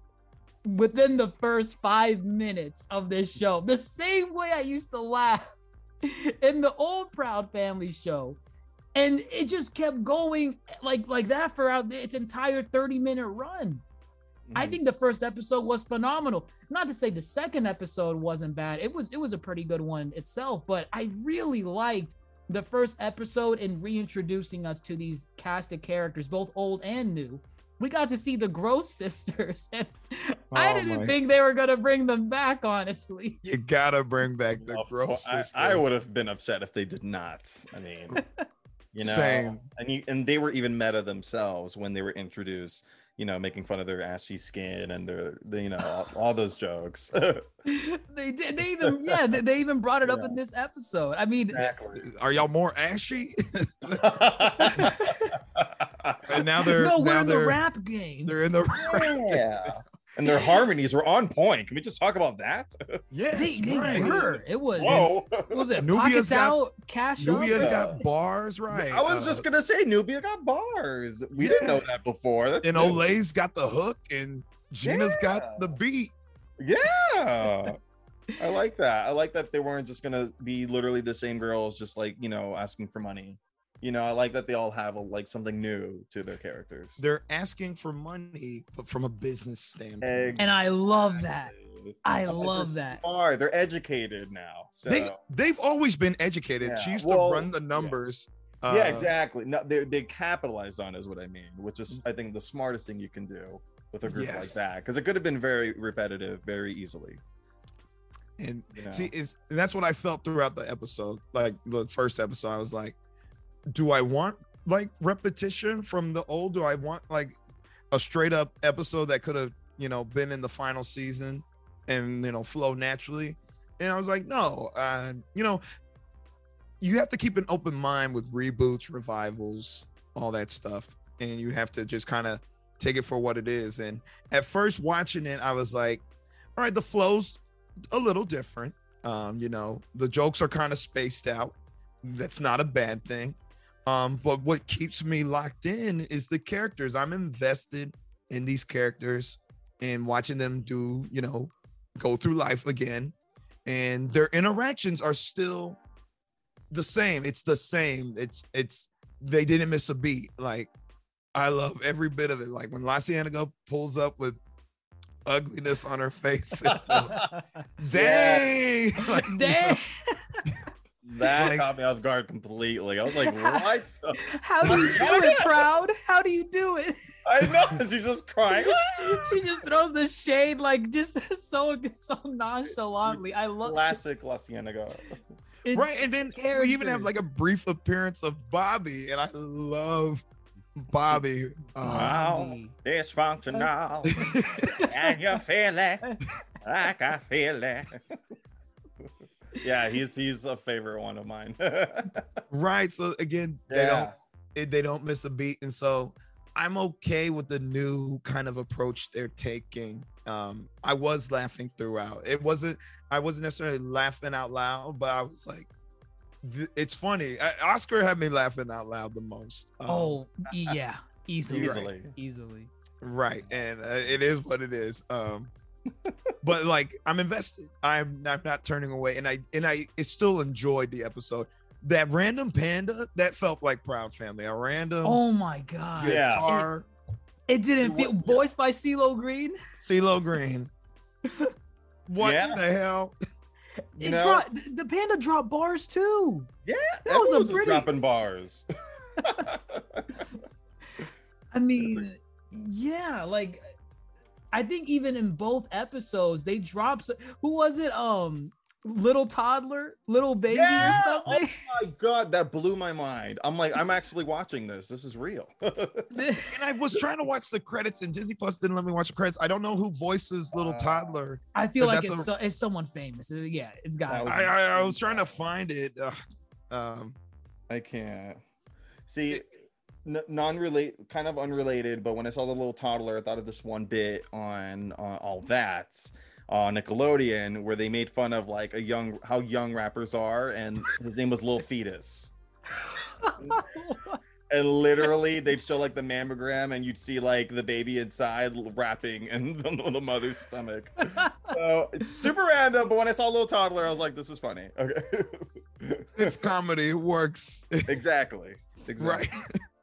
within the first five minutes of this show, the same way I used to laugh in the old Proud Family show. And it just kept going like like that for out its entire 30 minute run. I Mhm. think the first episode was phenomenal. Not to say the second episode wasn't bad. It was it was a pretty good one itself, but I really liked the first episode in reintroducing us to these cast of characters, both old and new. We got to see the Gross sisters, and I Oh didn't my- think they were gonna bring them back. Honestly, You gotta bring back the Of gross course, I- sisters. I, would have been upset if they did not. I mean, you know, Same. and you, and they were even meta themselves when they were introduced. You know, making fun of their ashy skin and their, the, you know, all, all those jokes. they did. They even yeah, they, they even brought it up in this episode. I mean, Are y'all more ashy? and now they're no, we're now in the they're rap game. they're in the yeah. And their harmonies were on point. Can we just talk about that? yes, They, they right. were. It was. Whoa. What was it? Nubia's Pockets got- out, cash up. Nubia's Yeah. got bars, right? I was Uh, just gonna say Nubia got bars. We didn't know that before. That's and new. Olay's got the hook, and Gina's Yeah. got the beat. Yeah. I like that. I like that they weren't just gonna be literally the same girls, just like you know, asking for money. You know, I like that they all have a, like something new to their characters. They're asking for money, but from a business standpoint. And I love that. I But love they're that. Smart. They're educated now. So They they've always been educated. she used well, to run the numbers. yeah, uh, exactly. No, they they capitalized on it is what I mean, which is I think the smartest thing you can do with a group like that because it could have been very repetitive very easily. And You know? see, is and that's what I felt throughout the episode. Like the first episode, I was like, do I want like repetition from the old? Do I want like a straight up episode that could have, you know, been in the final season and you know flow naturally? And I was like, no, uh, you know, you have to keep an open mind with reboots, revivals, all that stuff. And you have to just kind of take it for what it is. And at first watching it, I was like, all right, the flow's a little different. Um, you know, the jokes are kind of spaced out. That's not a bad thing. Um, but what keeps me locked in is the characters. I'm invested in these characters and watching them do, you know, go through life again. And their interactions are still the same. It's the same. It's it's they didn't miss a beat. Like I love every bit of it. Like when LaCienega pulls up with ugliness on her face. Dang! Like, Dang. That Like- caught me off guard completely. I was like, what? How do you do it, proud? How do you do it? I know. She's just crying. She just throws the shade like just so so nonchalantly. I love Classic LaCienega. it's right and then we even have like a brief appearance of bobby and i love bobby um, Wow. Bobby. Dysfunctional. and you feel it like I feel it. Yeah, he's he's a favorite one of mine. right so again they don't it, they don't miss a beat and so i'm okay with the new kind of approach they're taking um i was laughing throughout it wasn't i wasn't necessarily laughing out loud but i was like it's funny I, oscar had me laughing out loud the most Um, Oh yeah, easily, Easily. easily. right and uh, it is what it is um but like i'm invested i'm i'm not turning away and i and i still enjoyed the episode that random panda that felt like proud family a random Oh my god. Yeah. guitar It didn't feel voiced by CeeLo Green. CeeLo Green. What Yeah. the hell? You It know? dropped, the panda dropped bars too. Yeah, That was a pretty- dropping bars. I mean, yeah, like I think even in both episodes they dropped. Who was it? Um, little toddler, little baby Yeah! or something. Oh my god, that blew my mind. I'm like, I'm actually watching this. This is real. And I was trying to watch the credits, and Disney Plus didn't let me watch the credits. I don't know who voices little Wow. toddler. I feel like it's, a- so, it's someone famous. Yeah, it's got. That to was- be. I, I I was trying to find it. Ugh. Um, I can't. See, n- non-relate, kind of unrelated, but when I saw the little toddler, I thought of this one bit on uh, All That on Nickelodeon where they made fun of like a young how young rappers are, and his name was Lil Fetus. And literally, they'd show like the mammogram, and you'd see like the baby inside rapping in the, the mother's stomach. So it's super random, but when I saw little toddler, I was like, "This is funny." Okay, it's comedy. It works. exactly. Exactly. right.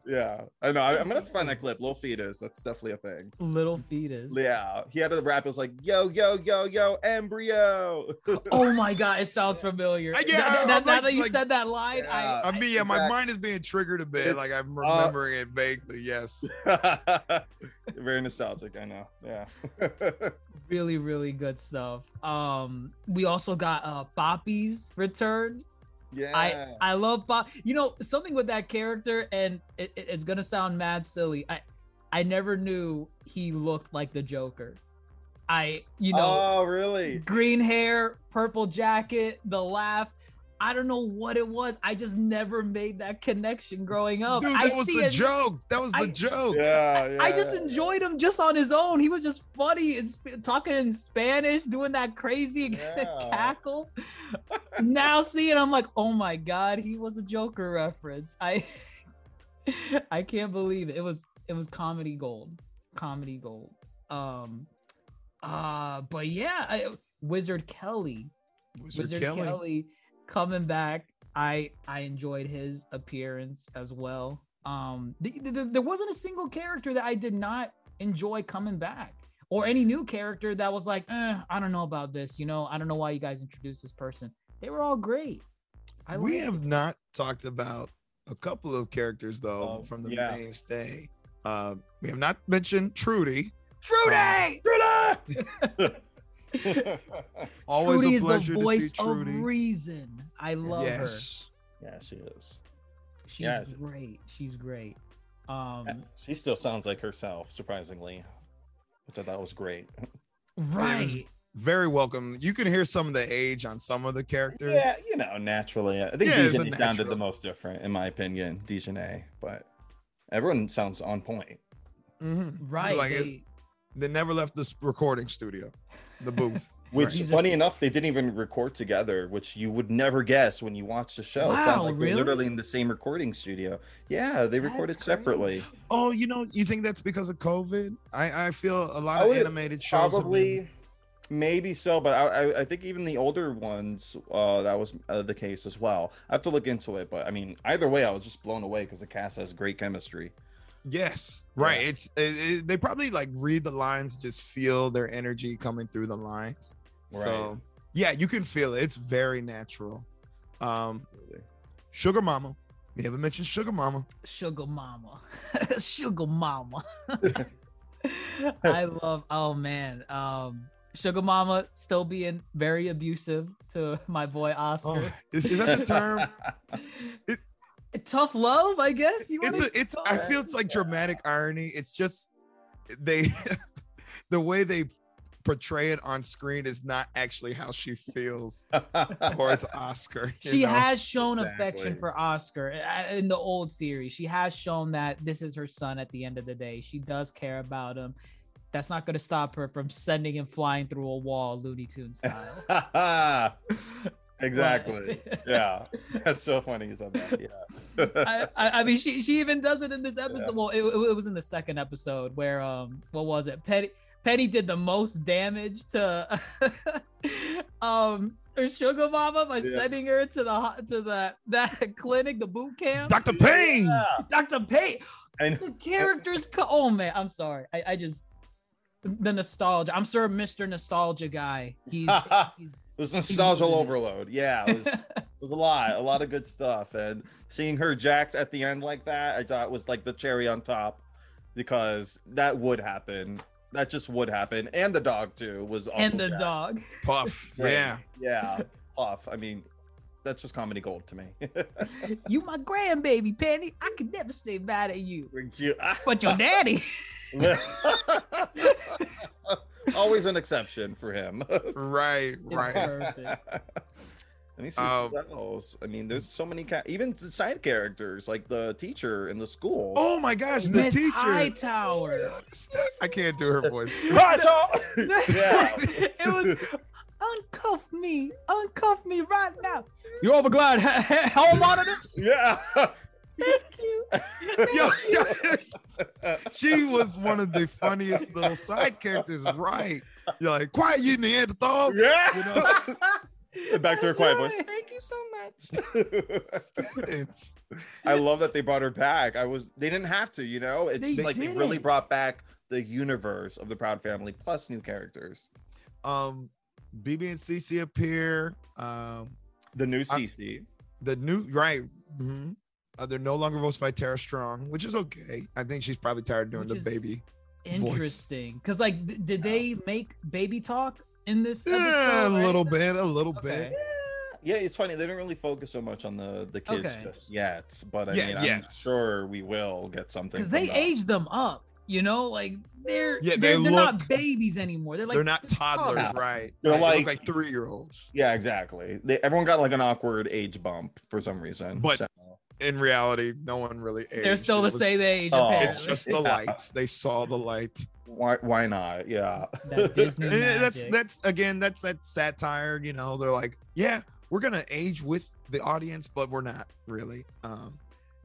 Yeah, I know. I, I'm gonna have to find that clip. Little fetus. That's definitely a thing. little fetus. Yeah, he had a rap. It was like, "Yo, yo, yo, yo, embryo." Oh my god, it sounds familiar. Uh, yeah, Now- I- now, I'm now that you like- said that line, Yeah. I, I mean, yeah, my exactly. mind is being triggered a bit. like I'm uh, remembering it vaguely. Yes. Very nostalgic. I know. Yeah. really really good stuff um we also got uh Papi's return yeah. i i love bop you know something with that character and it, it- it's gonna sound mad silly i i never knew he looked like the joker i you know oh, really? green hair purple jacket the laugh i don't know what it was i just never made that connection growing up Dude, i that was see the it joke. That was the I- joke. Yeah, yeah. I just yeah. enjoyed him just on his own. He was just funny and sp- talking in Spanish, doing that crazy Yeah. cackle. now seeing, I'm like, oh my god, he was a Joker reference. I, I can't believe it. It was it was comedy gold, comedy gold. Um, uh, but yeah, I, Wizard Kelly, Wizard Wizard Kelly. Kelly. Coming back. I I enjoyed his appearance as well. Um, th- th- th- there wasn't a single character that I did not enjoy coming back, or any new character that was like, eh, I don't know about this. You know, I don't know why you guys introduced this person. They were all great. I we have it. not talked about a couple of characters though Oh, from the yeah. mainstay. Uh, we have not mentioned Trudy. Trudy. Always Trudy a is the pleasure to voice see of reason. I love her. yes. yeah, she is. She's Yes. great. She's great. Um, She still sounds like herself, surprisingly. Which I thought was great. right. Very welcome. You can hear some of the age on some of the characters. Yeah, you know, naturally. I think Yeah, it's sounded the most different, in my opinion. Dijonay, but everyone sounds on point. Mhm. Right. Like they- they never left this recording studio, the booth. Which, These are- funny enough, they didn't even record together, which you would never guess when you watch the show. it Wow, sounds like really? they're literally in the same recording studio. Yeah, they recorded That's separately. Oh, you know, you think that's because of COVID? I I feel a lot I of animated shows. have been- Probably, maybe so, but I, I, I think even the older ones, uh, that was uh, the case as well. I have to look into it, but I mean, either way, I was just blown away because the cast has great chemistry. Yes, right. Yeah. It's it, it- they probably like read the lines, just feel their energy coming through the lines. So yeah, you can feel it. It's very natural. Um, Suga Mama. We haven't mentioned Suga Mama. Suga Mama. Suga Mama. I love oh man. Um Suga Mama still being very abusive to my boy Oscar. Oh, is, is that the term? Tough love, I guess. You it's wanna a, it's. call I feel it's like dramatic irony. It's just they, the way they portray it on screen is not actually how she feels towards Oscar. she know? has shown affection for Oscar uh, in the old series. She has shown that this is her son at the end of the day. She does care about him. That's not going to stop her from sending him flying through a wall, Looney Tune style. exactly. yeah, that's so funny you said that. Yeah. I, I, I mean, she she even does it in this episode. Well, it, it was in the second episode where um, what was it? Petty Petty did the most damage to um her Suga Mama by Yeah. sending her to the ho- to the that clinic, the boot camp. Dr. Payne. Yeah. Dr. Payne. And The characters. Co- oh man, I'm sorry. I, I just the nostalgia. I'm sure Mr. Nostalgia guy. He's, he's It was nostalgia losing overload. Yeah, it was, it was a lot, a lot of good stuff. And seeing her jacked at the end like that, I thought was like the cherry on top because that would happen. That just would happen. And the dog too was also and the jacked. dog. Puff. Right. Yeah. Yeah. Puff. I mean, that's just comedy gold to me. You my grandbaby, Penny. I could never stay mad at you. Brings you- But your daddy. Always an exception for him. Right. Right. Perfect. Let me see Um, what else. I mean, there's so many, ca- even side characters like the teacher in the school. Oh my gosh, the Miss teacher. Hightower. I can't do her voice. Right, Tom? yeah. it was uncuff me, uncuff me right now. You overglide home monitors? Yeah. Thank you. Yo, yo, she was one of the funniest little side characters, right? You're like, quiet, you Neanderthals. yeah. You know? Back to her quiet right. voice. Thank you so much. It's I love that they brought her back. I was they didn't have to, you know. It's They like they really didn't. brought back the universe of the Proud Family plus new characters. um, BeBe and CeCe appear. Um, The new I- CeCe. the new right. hmm Uh, they're no longer voiced by Tara Strong, which is okay. I think she's probably tired of doing Which the baby. Interesting. Because, like, th- did they make baby talk in this episode? Yeah, a right? little bit, a little Okay. bit. Yeah, it's funny. They didn't really focus so much on the the kids Okay. just yet, but I Yeah, mean, I'm sure we will get something. Because they that. aged them up. You know, like they're Yeah, they're, they they're not babies anymore. They're like they're not toddlers, Yeah. right? They're Right, they like- like three year olds. Yeah, exactly. They, everyone got like an awkward age bump for some reason. But- so- In reality, no one really aged. they're still It the was- same age. Oh. It's just the Yeah. light. They saw the light. why why not? Yeah. that Disney And that's magic. that's again that's that satire you know they're like yeah we're gonna age with the audience but we're not really um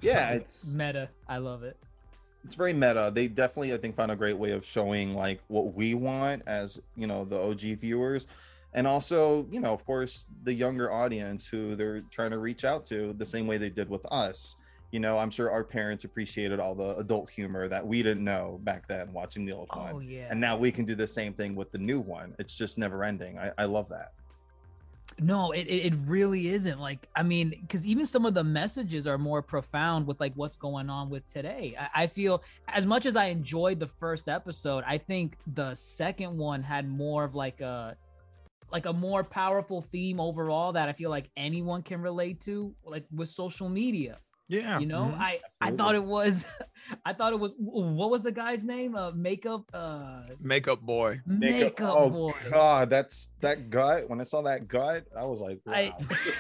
yeah, so- it's meta. I love it. it's very meta. They definitely, I think, found a great way of showing like what we want as you know the OG viewers, and also you know, of course, the younger audience who they're trying to reach out to the same way they did with us. You know, I'm sure our parents appreciated all the adult humor that we didn't know back then watching the old Oh one. yeah. And now we can do the same thing with the new one. It's just never ending. I, I love that. No, it, it really isn't. Like, I mean, because even some of the messages are more profound with like what's going on with today. I, I feel as much as I enjoyed the first episode, I think the second one had more of like a like a more powerful theme overall that I feel like anyone can relate to, like with social media. yeah You know, mhm. I I thought it was, I thought it was what was the guy's name? Uh, makeup, uh, makeup boy makeup, oh boy. God, that's that gut. When I saw that gut, I was like, wow. I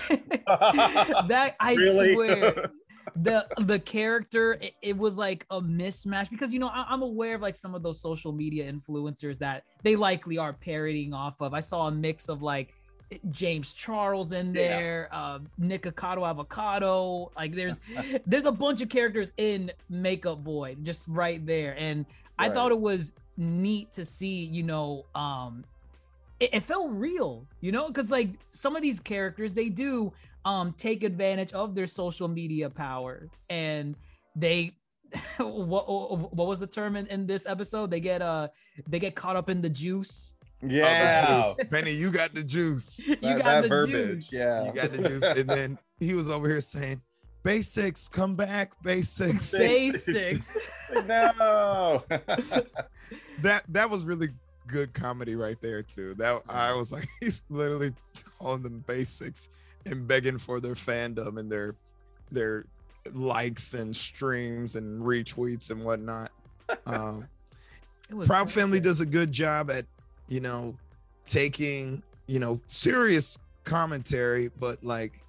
that I Really? swear the the character it, it was like a mismatch because you know I, I'm aware of like some of those social media influencers that they likely are parodying off of. I saw a mix of like James Charles in Yeah. there, uh, Nikocado Avocado. Like there's there's a bunch of characters in Makeup Boy just right there, and I thought it was neat to see. You know, um, it, it felt real. You know, because like some of these characters they do um take advantage of their social media power, and they. what what was the term in, in this episode? They get uh they get caught up in the juice. Yeah. Oh, Penny, you got the juice. you that, got that the verbiage. juice. Yeah. You got the juice. And then he was over here saying, Basics, come back, basics. Basics. no. that that was really good comedy right there too. That I was like, he's literally calling them basics and begging for their fandom and their their likes and streams and retweets and whatnot. Um, Proud. Family does a good job at, you know, taking, you know, serious commentary, but like,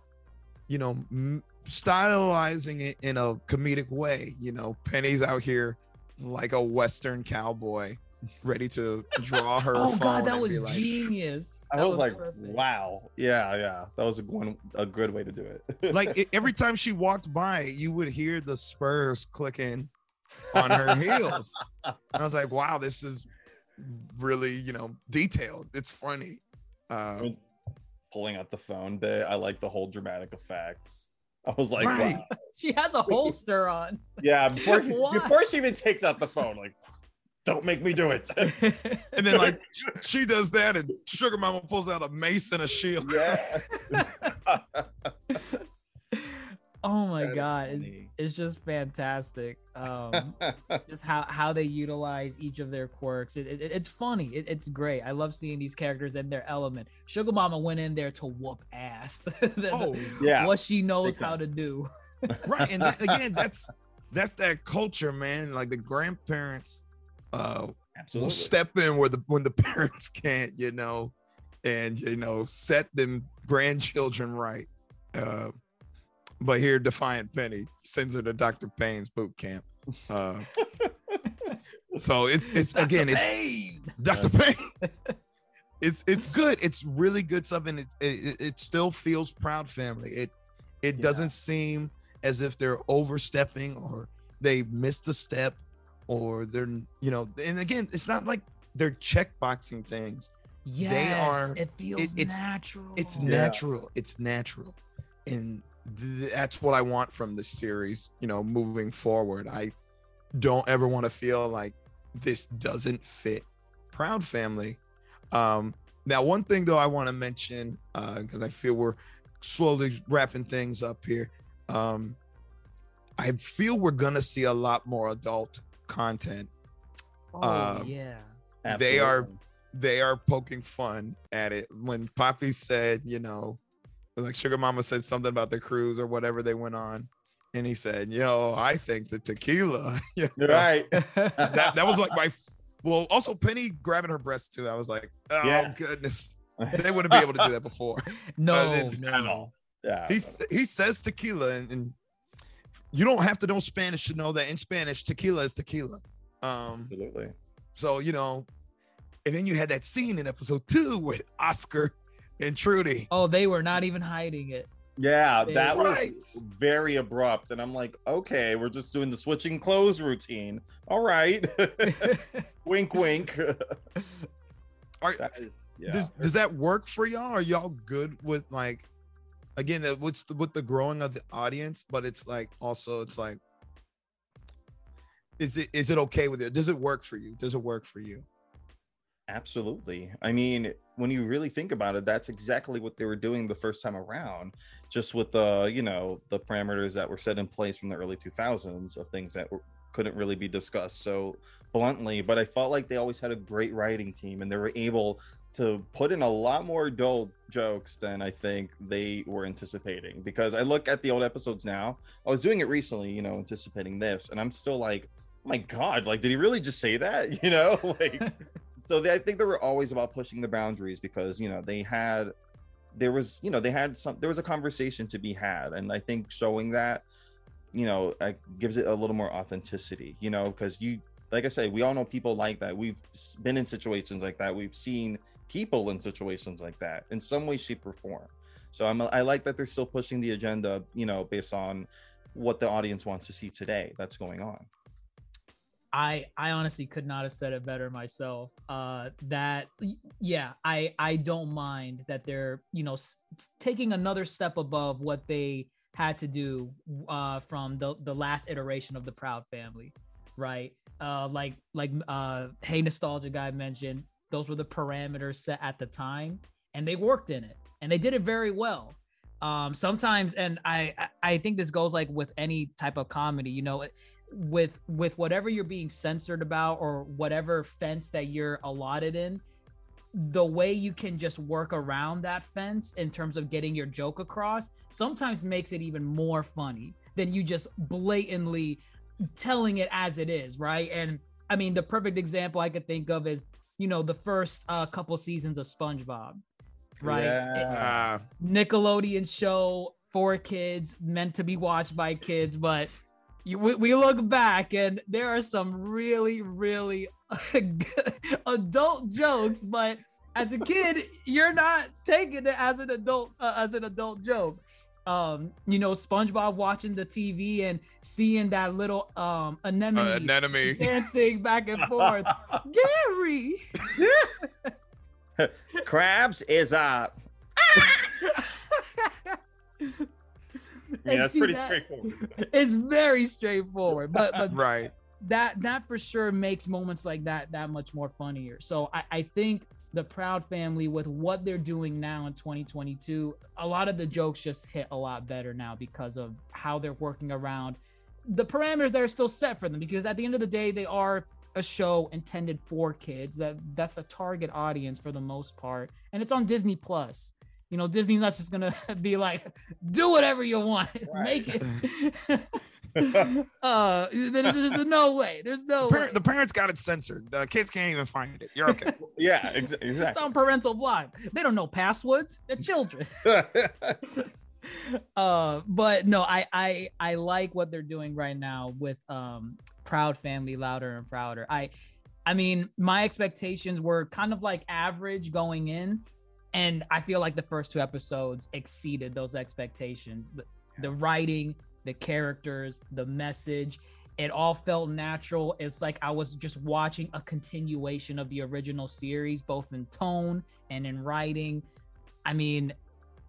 you know, m- stylizing it in a comedic way. You know, Penny's out here like a Western cowboy, ready to draw her. Oh phone god, that was like, genius. I That was like, perfect. wow. Yeah, yeah. That was a one a good way to do it. like e- every time she walked by, you would hear the spurs clicking on her heels. And I was like, wow, this is really, you know, detailed. It's funny. Uh, pulling out the phone bit. I like the whole dramatic effects. I was like, Right. wow. She has a holster on. Yeah, before Why? before she even takes out the phone, like, don't make me do it. and then like she does that, and Suga Mama pulls out a mace and a shield. yeah. oh my That is god, it's, it's just fantastic. Um, just how how they utilize each of their quirks. It, it- it's funny. It, it's great. I love seeing these characters in their element. Suga Mama went in there to whoop ass. The- Oh, yeah. what she knows how to do. right. And that, again, that's that's that culture, man. Like the grandparents uh Absolutely. will step in where the when the parents can't, you know, and you know, set them grandchildren right. Uh but here Defiant Penny sends her to Dr. Payne's boot camp. Uh so it's it's again it's Dr. Payne. it's it's good. It's really good stuff, and it it, it still feels proud family. It it Yeah. doesn't seem as if they're overstepping or they missed a step or they're you know. And again, it's not like they're checkboxing things. Yes, are- it feels it's- natural. It's Yeah. natural. It's natural, and th- that's what I want from this series. You know, moving forward, I don't ever want to feel like this doesn't fit Proud Family. Um, now, one thing though, I want to mention uh because I feel we're slowly wrapping things up here. Um, I feel we're gonna see a lot more adult content. Oh um, yeah. they are- they are poking fun at it. When Papi said, you know, like Suga Mama said something about the cruise or whatever they went on, and he said, "Yo, I think the tequila." you know, right. that that was like my. Well, also Penny grabbing her breast too. I was like, oh Yeah. goodness, they wouldn't be able to do that before. no, then- no. Yeah. He he says tequila, and, and you don't have to know Spanish to know that in Spanish tequila is tequila. Um, Absolutely. So, you know, and then you had that scene in episode two with Oscar and Trudy. Oh, they were not even hiding it. Yeah, They- that Right. was very abrupt. And I'm like, okay, we're just doing the switching clothes routine. All right. wink, wink. Are, That is, yeah. does does that work for y'all? Are y'all good with like again that what's the, with the growing of the audience, but it's like also it's like is it is it okay with it? Does it work for you? Does it work for you? Absolutely. I mean, when you really think about it, that's exactly what they were doing the first time around, just with the, you know, the parameters that were set in place from the early 2000s of things that were, couldn't really be discussed so bluntly. But I felt like they always had a great writing team and they were able to put in a lot more adult jokes than I think they were anticipating. Because I look at the old episodes now, I was doing it recently, you know, anticipating this, and I'm still like, oh my God, like, did he really just say that? You know, like, so they, I think they were always about pushing the boundaries because you know they had there was you know they had some there was a conversation to be had and I think showing that you know uh, gives it a little more authenticity you know because you like i say we all know people like that we've been in situations like that we've seen people in situations like that in some way shape or form so i'm i like that they're still pushing the agenda you know based on what the audience wants to see today that's going on I I honestly could not have said it better myself. Uh, that yeah, I I don't mind that they're you know s- taking another step above what they had to do uh, from the the last iteration of the Proud Family, right? Uh, like like uh, hey nostalgia guy mentioned, those were the parameters set at the time, and they worked in it, and they did it very well. Um, sometimes, and I I- think this goes like with any type of comedy, you know. With with whatever you're being censored about or whatever fence that you're allotted in the way you can just work around that fence in terms of getting your joke across sometimes makes it even more funny than you just blatantly telling it as it is right and i mean the perfect example i could think of is you know the first uh, couple seasons of spongebob right It- Ah, Nickelodeon show for kids, meant to be watched by kids, but you, we, we look back and there are some really, really adult jokes, but as a kid, you're not taking it as an adult uh, as an adult joke. Um, you know, SpongeBob watching the TV and seeing that little um anemone uh, anemone. dancing back and forth. Gary, crabs is uh mean, And that's pretty that- straightforward. it's very straightforward, but but Right. that that for sure makes moments like that that much more funnier. So I, I think the Proud Family with what they're doing now in 2022, a lot of the jokes just hit a lot better now because of how they're working around the parameters that are still set for them. Because at the end of the day, they are a show intended for kids. That that's a target audience for the most part, and it's on Disney Plus. You know, Disney's not just gonna be like, do whatever you want, make it. uh, there's, there's no way. There's no The, way. par- the parents got it censored. The kids can't even find it. You're okay. yeah, ex- It's on parental block. They don't know passwords. They're children. uh, but no, I I I like what they're doing right now with um Proud Family, louder and prouder. I I mean, my expectations were kind of like average going in, and I feel like the first two episodes exceeded those expectations. The, the writing, the characters, the message, it all felt natural. It's like I was just watching a continuation of the original series, both in tone and in writing. I mean,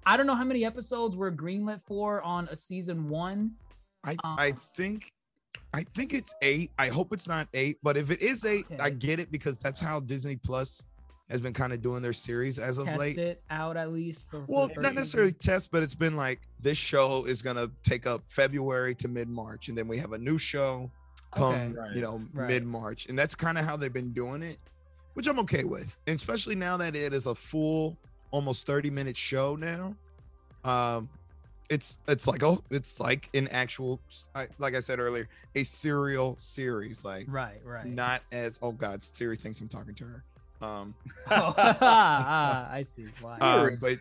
I don't know how many episodes were greenlit for on a season one. I Um, I think I think it's eight. I hope it's not eight, but if it is eight, I get it because that's how Disney Plus has been kind of doing their series as of Test late. it out at least for. for Well, the first not season. necessarily test, but it's been like this show is gonna take up February to mid March, and then we have a new show come, Okay. Right. you know, Right. mid March, and that's kind of how they've been doing it, which I'm okay with, and especially now that it is a full, almost 30 minute show now. Um, it's it's like oh, it's like an actual, I, like I said earlier, a serial series, like Right, right. not as oh god, Siri thinks I'm talking to her. Um, Oh, ah, I see. Why? uh, Weird. but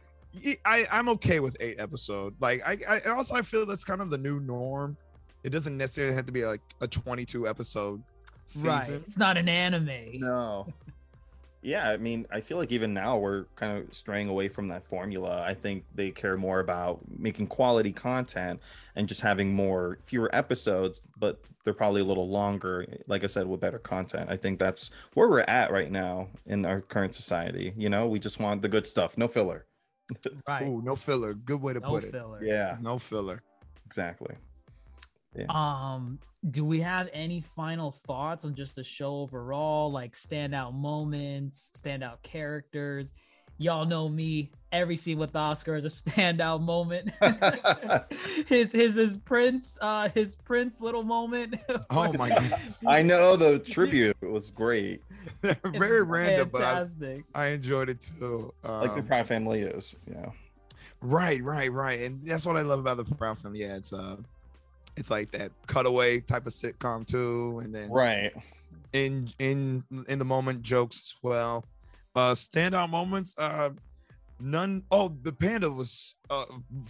I'm okay with eight episode. Like I, I also I feel that's kind of the new norm. It doesn't necessarily have to be like a 22 episode season. right. It's not an anime. no. Yeah, I mean, I feel like even now we're kind of straying away from that formula. I think they care more about making quality content and just having more fewer episodes, but they're probably a little longer, like I said, with better content. I think that's where we're at right now in our current society. You know, we just want the good stuff, no filler. Right. Ooh, no filler. Good way to no put it. filler. Yeah, No filler. exactly. Um, do we have any final thoughts on just the show overall? Like standout moments, standout characters. Y'all know me. Every scene with Oscar is a standout moment. his his his prince, uh, his prince little moment. Oh my goodness. I know the tribute was great, Very random, but I. I enjoyed it too. like the Um, Proud Family is. Yeah. right, right, right. And that's what I love about the Proud Family. Yeah, it's uh it's like that cutaway type of sitcom too. And then Right. in in in the moment jokes as well. Uh standout moments. Uh none. Oh, the panda was uh,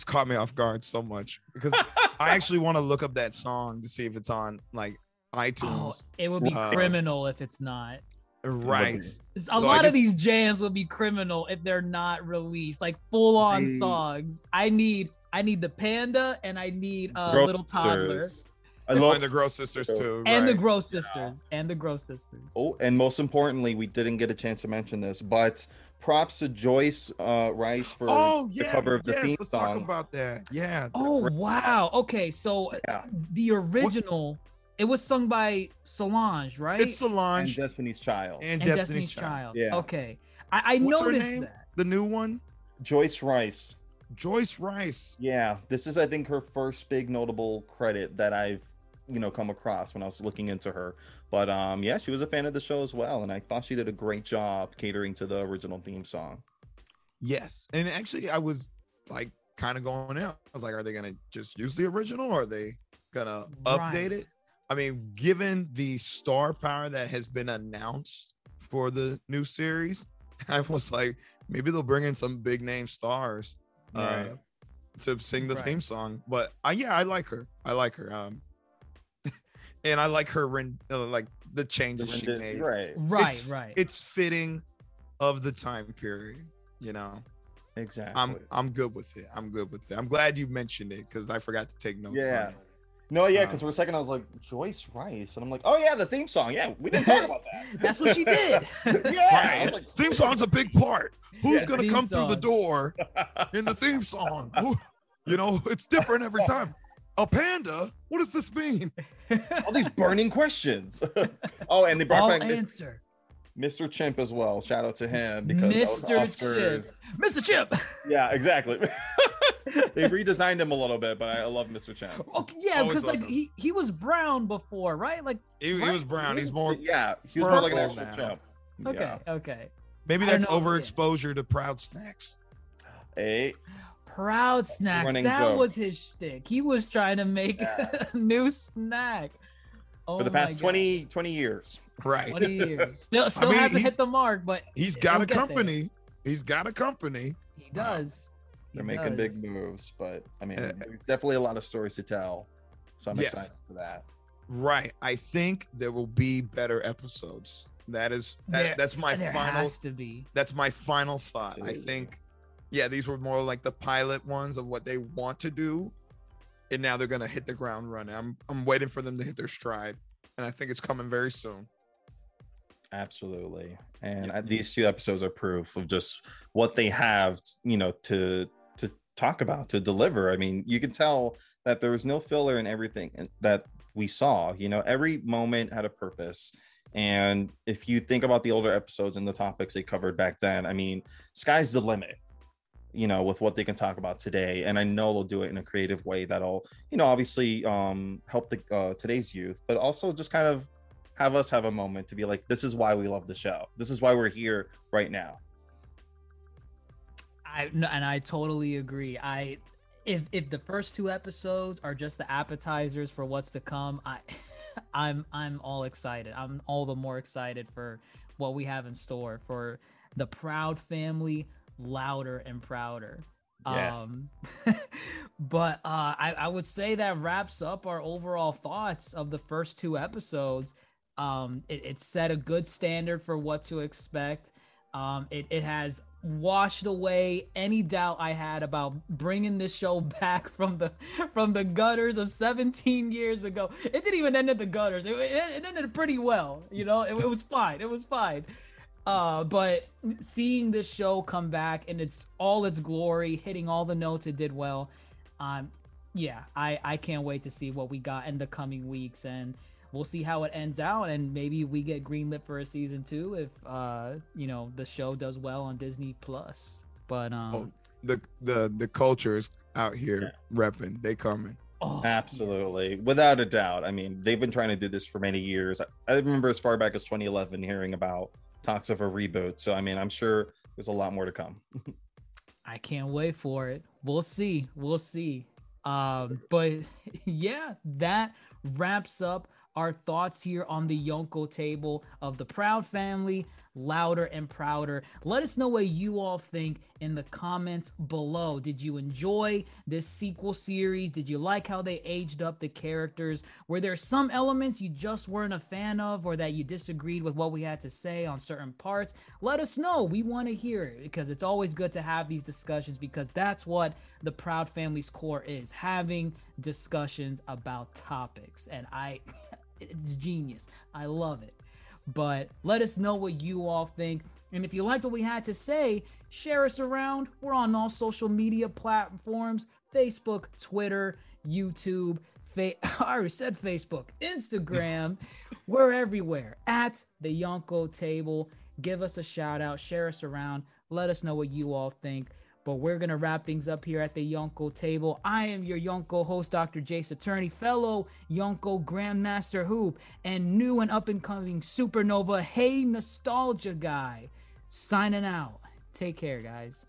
caught me off guard so much because I actually want to look up that song to see if it's on like Oh, iTunes. it would be Uh, criminal if it's not. right. A So lot guess- of these jams would be criminal if they're not released, like full on They- songs. I need, I need the panda, and I need a uh, little toddler, Grossers. I And love the Gross Sisters too. and the. Gross sisters, and the Gross sisters. Oh, and most importantly, we didn't get a chance to mention this, but props to Joyce uh, Wrice for Oh the cover of the yes, theme let's song. talk about that. Yeah. Oh wow. Okay, so Yeah. the original, it was sung by Solange, right? It's and Solange Destiny's Child. and, and Destiny's, Child. Yeah. Okay, I, I What's her noticed name? that. The new one, Joyce Wrice. Joyce Wrice. Yeah, this is I think her first big notable credit that I've you know come across when I was looking into her. But um yeah, she was a fan of the show as well, and I thought she did a great job catering to the original theme song. Yes, and actually, I was like kind of going out. I was like, are they gonna just use the original, or are they gonna Right. update it? I mean, given the star power that has been announced for the new series, I was like, maybe they'll bring in some big name stars uh, Right. to sing the Right. theme song. But I, yeah, I like her. I like her. Um, and I like her, ren- uh, like the changes she made. Right. Right, It's- right. It's fitting of the time period. You know. Exactly. I'm I'm good with it. I'm good with it. I'm glad you mentioned it because I forgot to take notes. Yeah. On it. No, yeah, Uh, because for a second I was like Joyce Wrice, and I'm like, oh yeah, the theme song. Yeah, we didn't talk about that. That's what she did. yeah. I Right. was like, Theme song's a big part. Who's Yeah, gonna theme come through the door in the theme song? Who- you know, it's different every time. A panda? What does this mean? all these burning questions. oh, and they brought All back answer, Mr. Chimp as well. Shout out to him because Mr. Chip, Oscars. Mr. Chip. Yeah, exactly. they redesigned him a little bit, but I love Mr. Chimp. Okay, oh, yeah, because like him. he he was brown before, right? Like He, he was brown. He's more. Yeah, he was more like an purple actual now. chimp. okay, Yeah. okay. Maybe that's know, yeah. overexposure to proud snacks. Hey, Proud snacks. running That joke. was his shtick. He was trying to make Yeah. a new snack. Oh for the past God. 20, 20 years. Right. 20 years. Still still mean, hasn't hit the mark, but He's it'll got a get there. company. He's got a company. He does. He They're making big moves, but I mean, Uh, there's definitely a lot of stories to tell. So I'm Yes. excited for that. Right. I think there will be better episodes. That is that, There- that's my there final has to be. that's my final thought. I think, yeah, these were more like the pilot ones of what they want to do, and now they're gonna hit the ground running. I'm I'm waiting for them to hit their stride, and I think it's coming very soon. Absolutely. And Yeah. these two episodes are proof of just what they have, you know, to to talk about, to deliver. I mean, you can tell that there was no filler in everything that we saw. You know, every moment had a purpose. And if you think about the older episodes and the topics they covered back then, I mean, sky's the limit. You know, with what they can talk about today, and I know they'll do it in a creative way that'll, you know, obviously um, help the uh, today's youth, but also just kind of have us have a moment to be like, this is why we love the show. This is why we're here right now. I and I totally agree. I if if the first two episodes are just the appetizers for what's to come, I I'm I'm all excited. I'm all the more excited for what we have in store for the proud family, louder and prouder. Yes. Um but uh I, I would say that wraps up our overall thoughts of the first two episodes. Um it, it set a good standard for what to expect. Um, it, it has washed away any doubt I had about bringing this show back from the from the gutters of 17 years ago. It didn't even end in the gutters. It, it, it ended pretty well. You know, it, it was fine. It was fine. Uh, but seeing this show come back in its all its glory, hitting all the notes it did well. Um, yeah, I I can't wait to see what we got in the coming weeks and we'll see how it ends out and maybe we get greenlit for a season two if uh you know the show does well on disney plus but um Oh, the the the culture is out here repping. They coming. oh, Absolutely. yes. Without a doubt. I mean, they've been trying to do this for many years. I, I remember as far back as 2011 hearing about talks of a reboot. So, I mean, I'm sure there's a lot more to come. i can't wait for it we'll see we'll see um but yeah that wraps up our thoughts here on the Yonko table of the Proud family, louder and prouder. Let us know what you all think in the comments below. Did you enjoy this sequel series? Did you like how they aged up the characters? Were there some elements you just weren't a fan of or that you disagreed with what we had to say on certain parts? Let us know. We want to hear it because it's always good to have these discussions because that's what the Proud Family's core is having discussions about topics. And I, it's genius. I love it. But let us know what you all think. And if you liked what we had to say, share us around. We're on all social media platforms Facebook, Twitter, YouTube. Fa- I already said Facebook, Instagram. We're everywhere at the Yonko table. Give us a shout out, share us around. Let us know what you all think. But we're going to wrap things up here at the Yonko table. I am your Yonko host, Dr. Jace Attorney, fellow Yonko Grandmaster Hoop, and new and up and coming Supernova Hey Nostalgia Guy. Signing out. Take care, guys.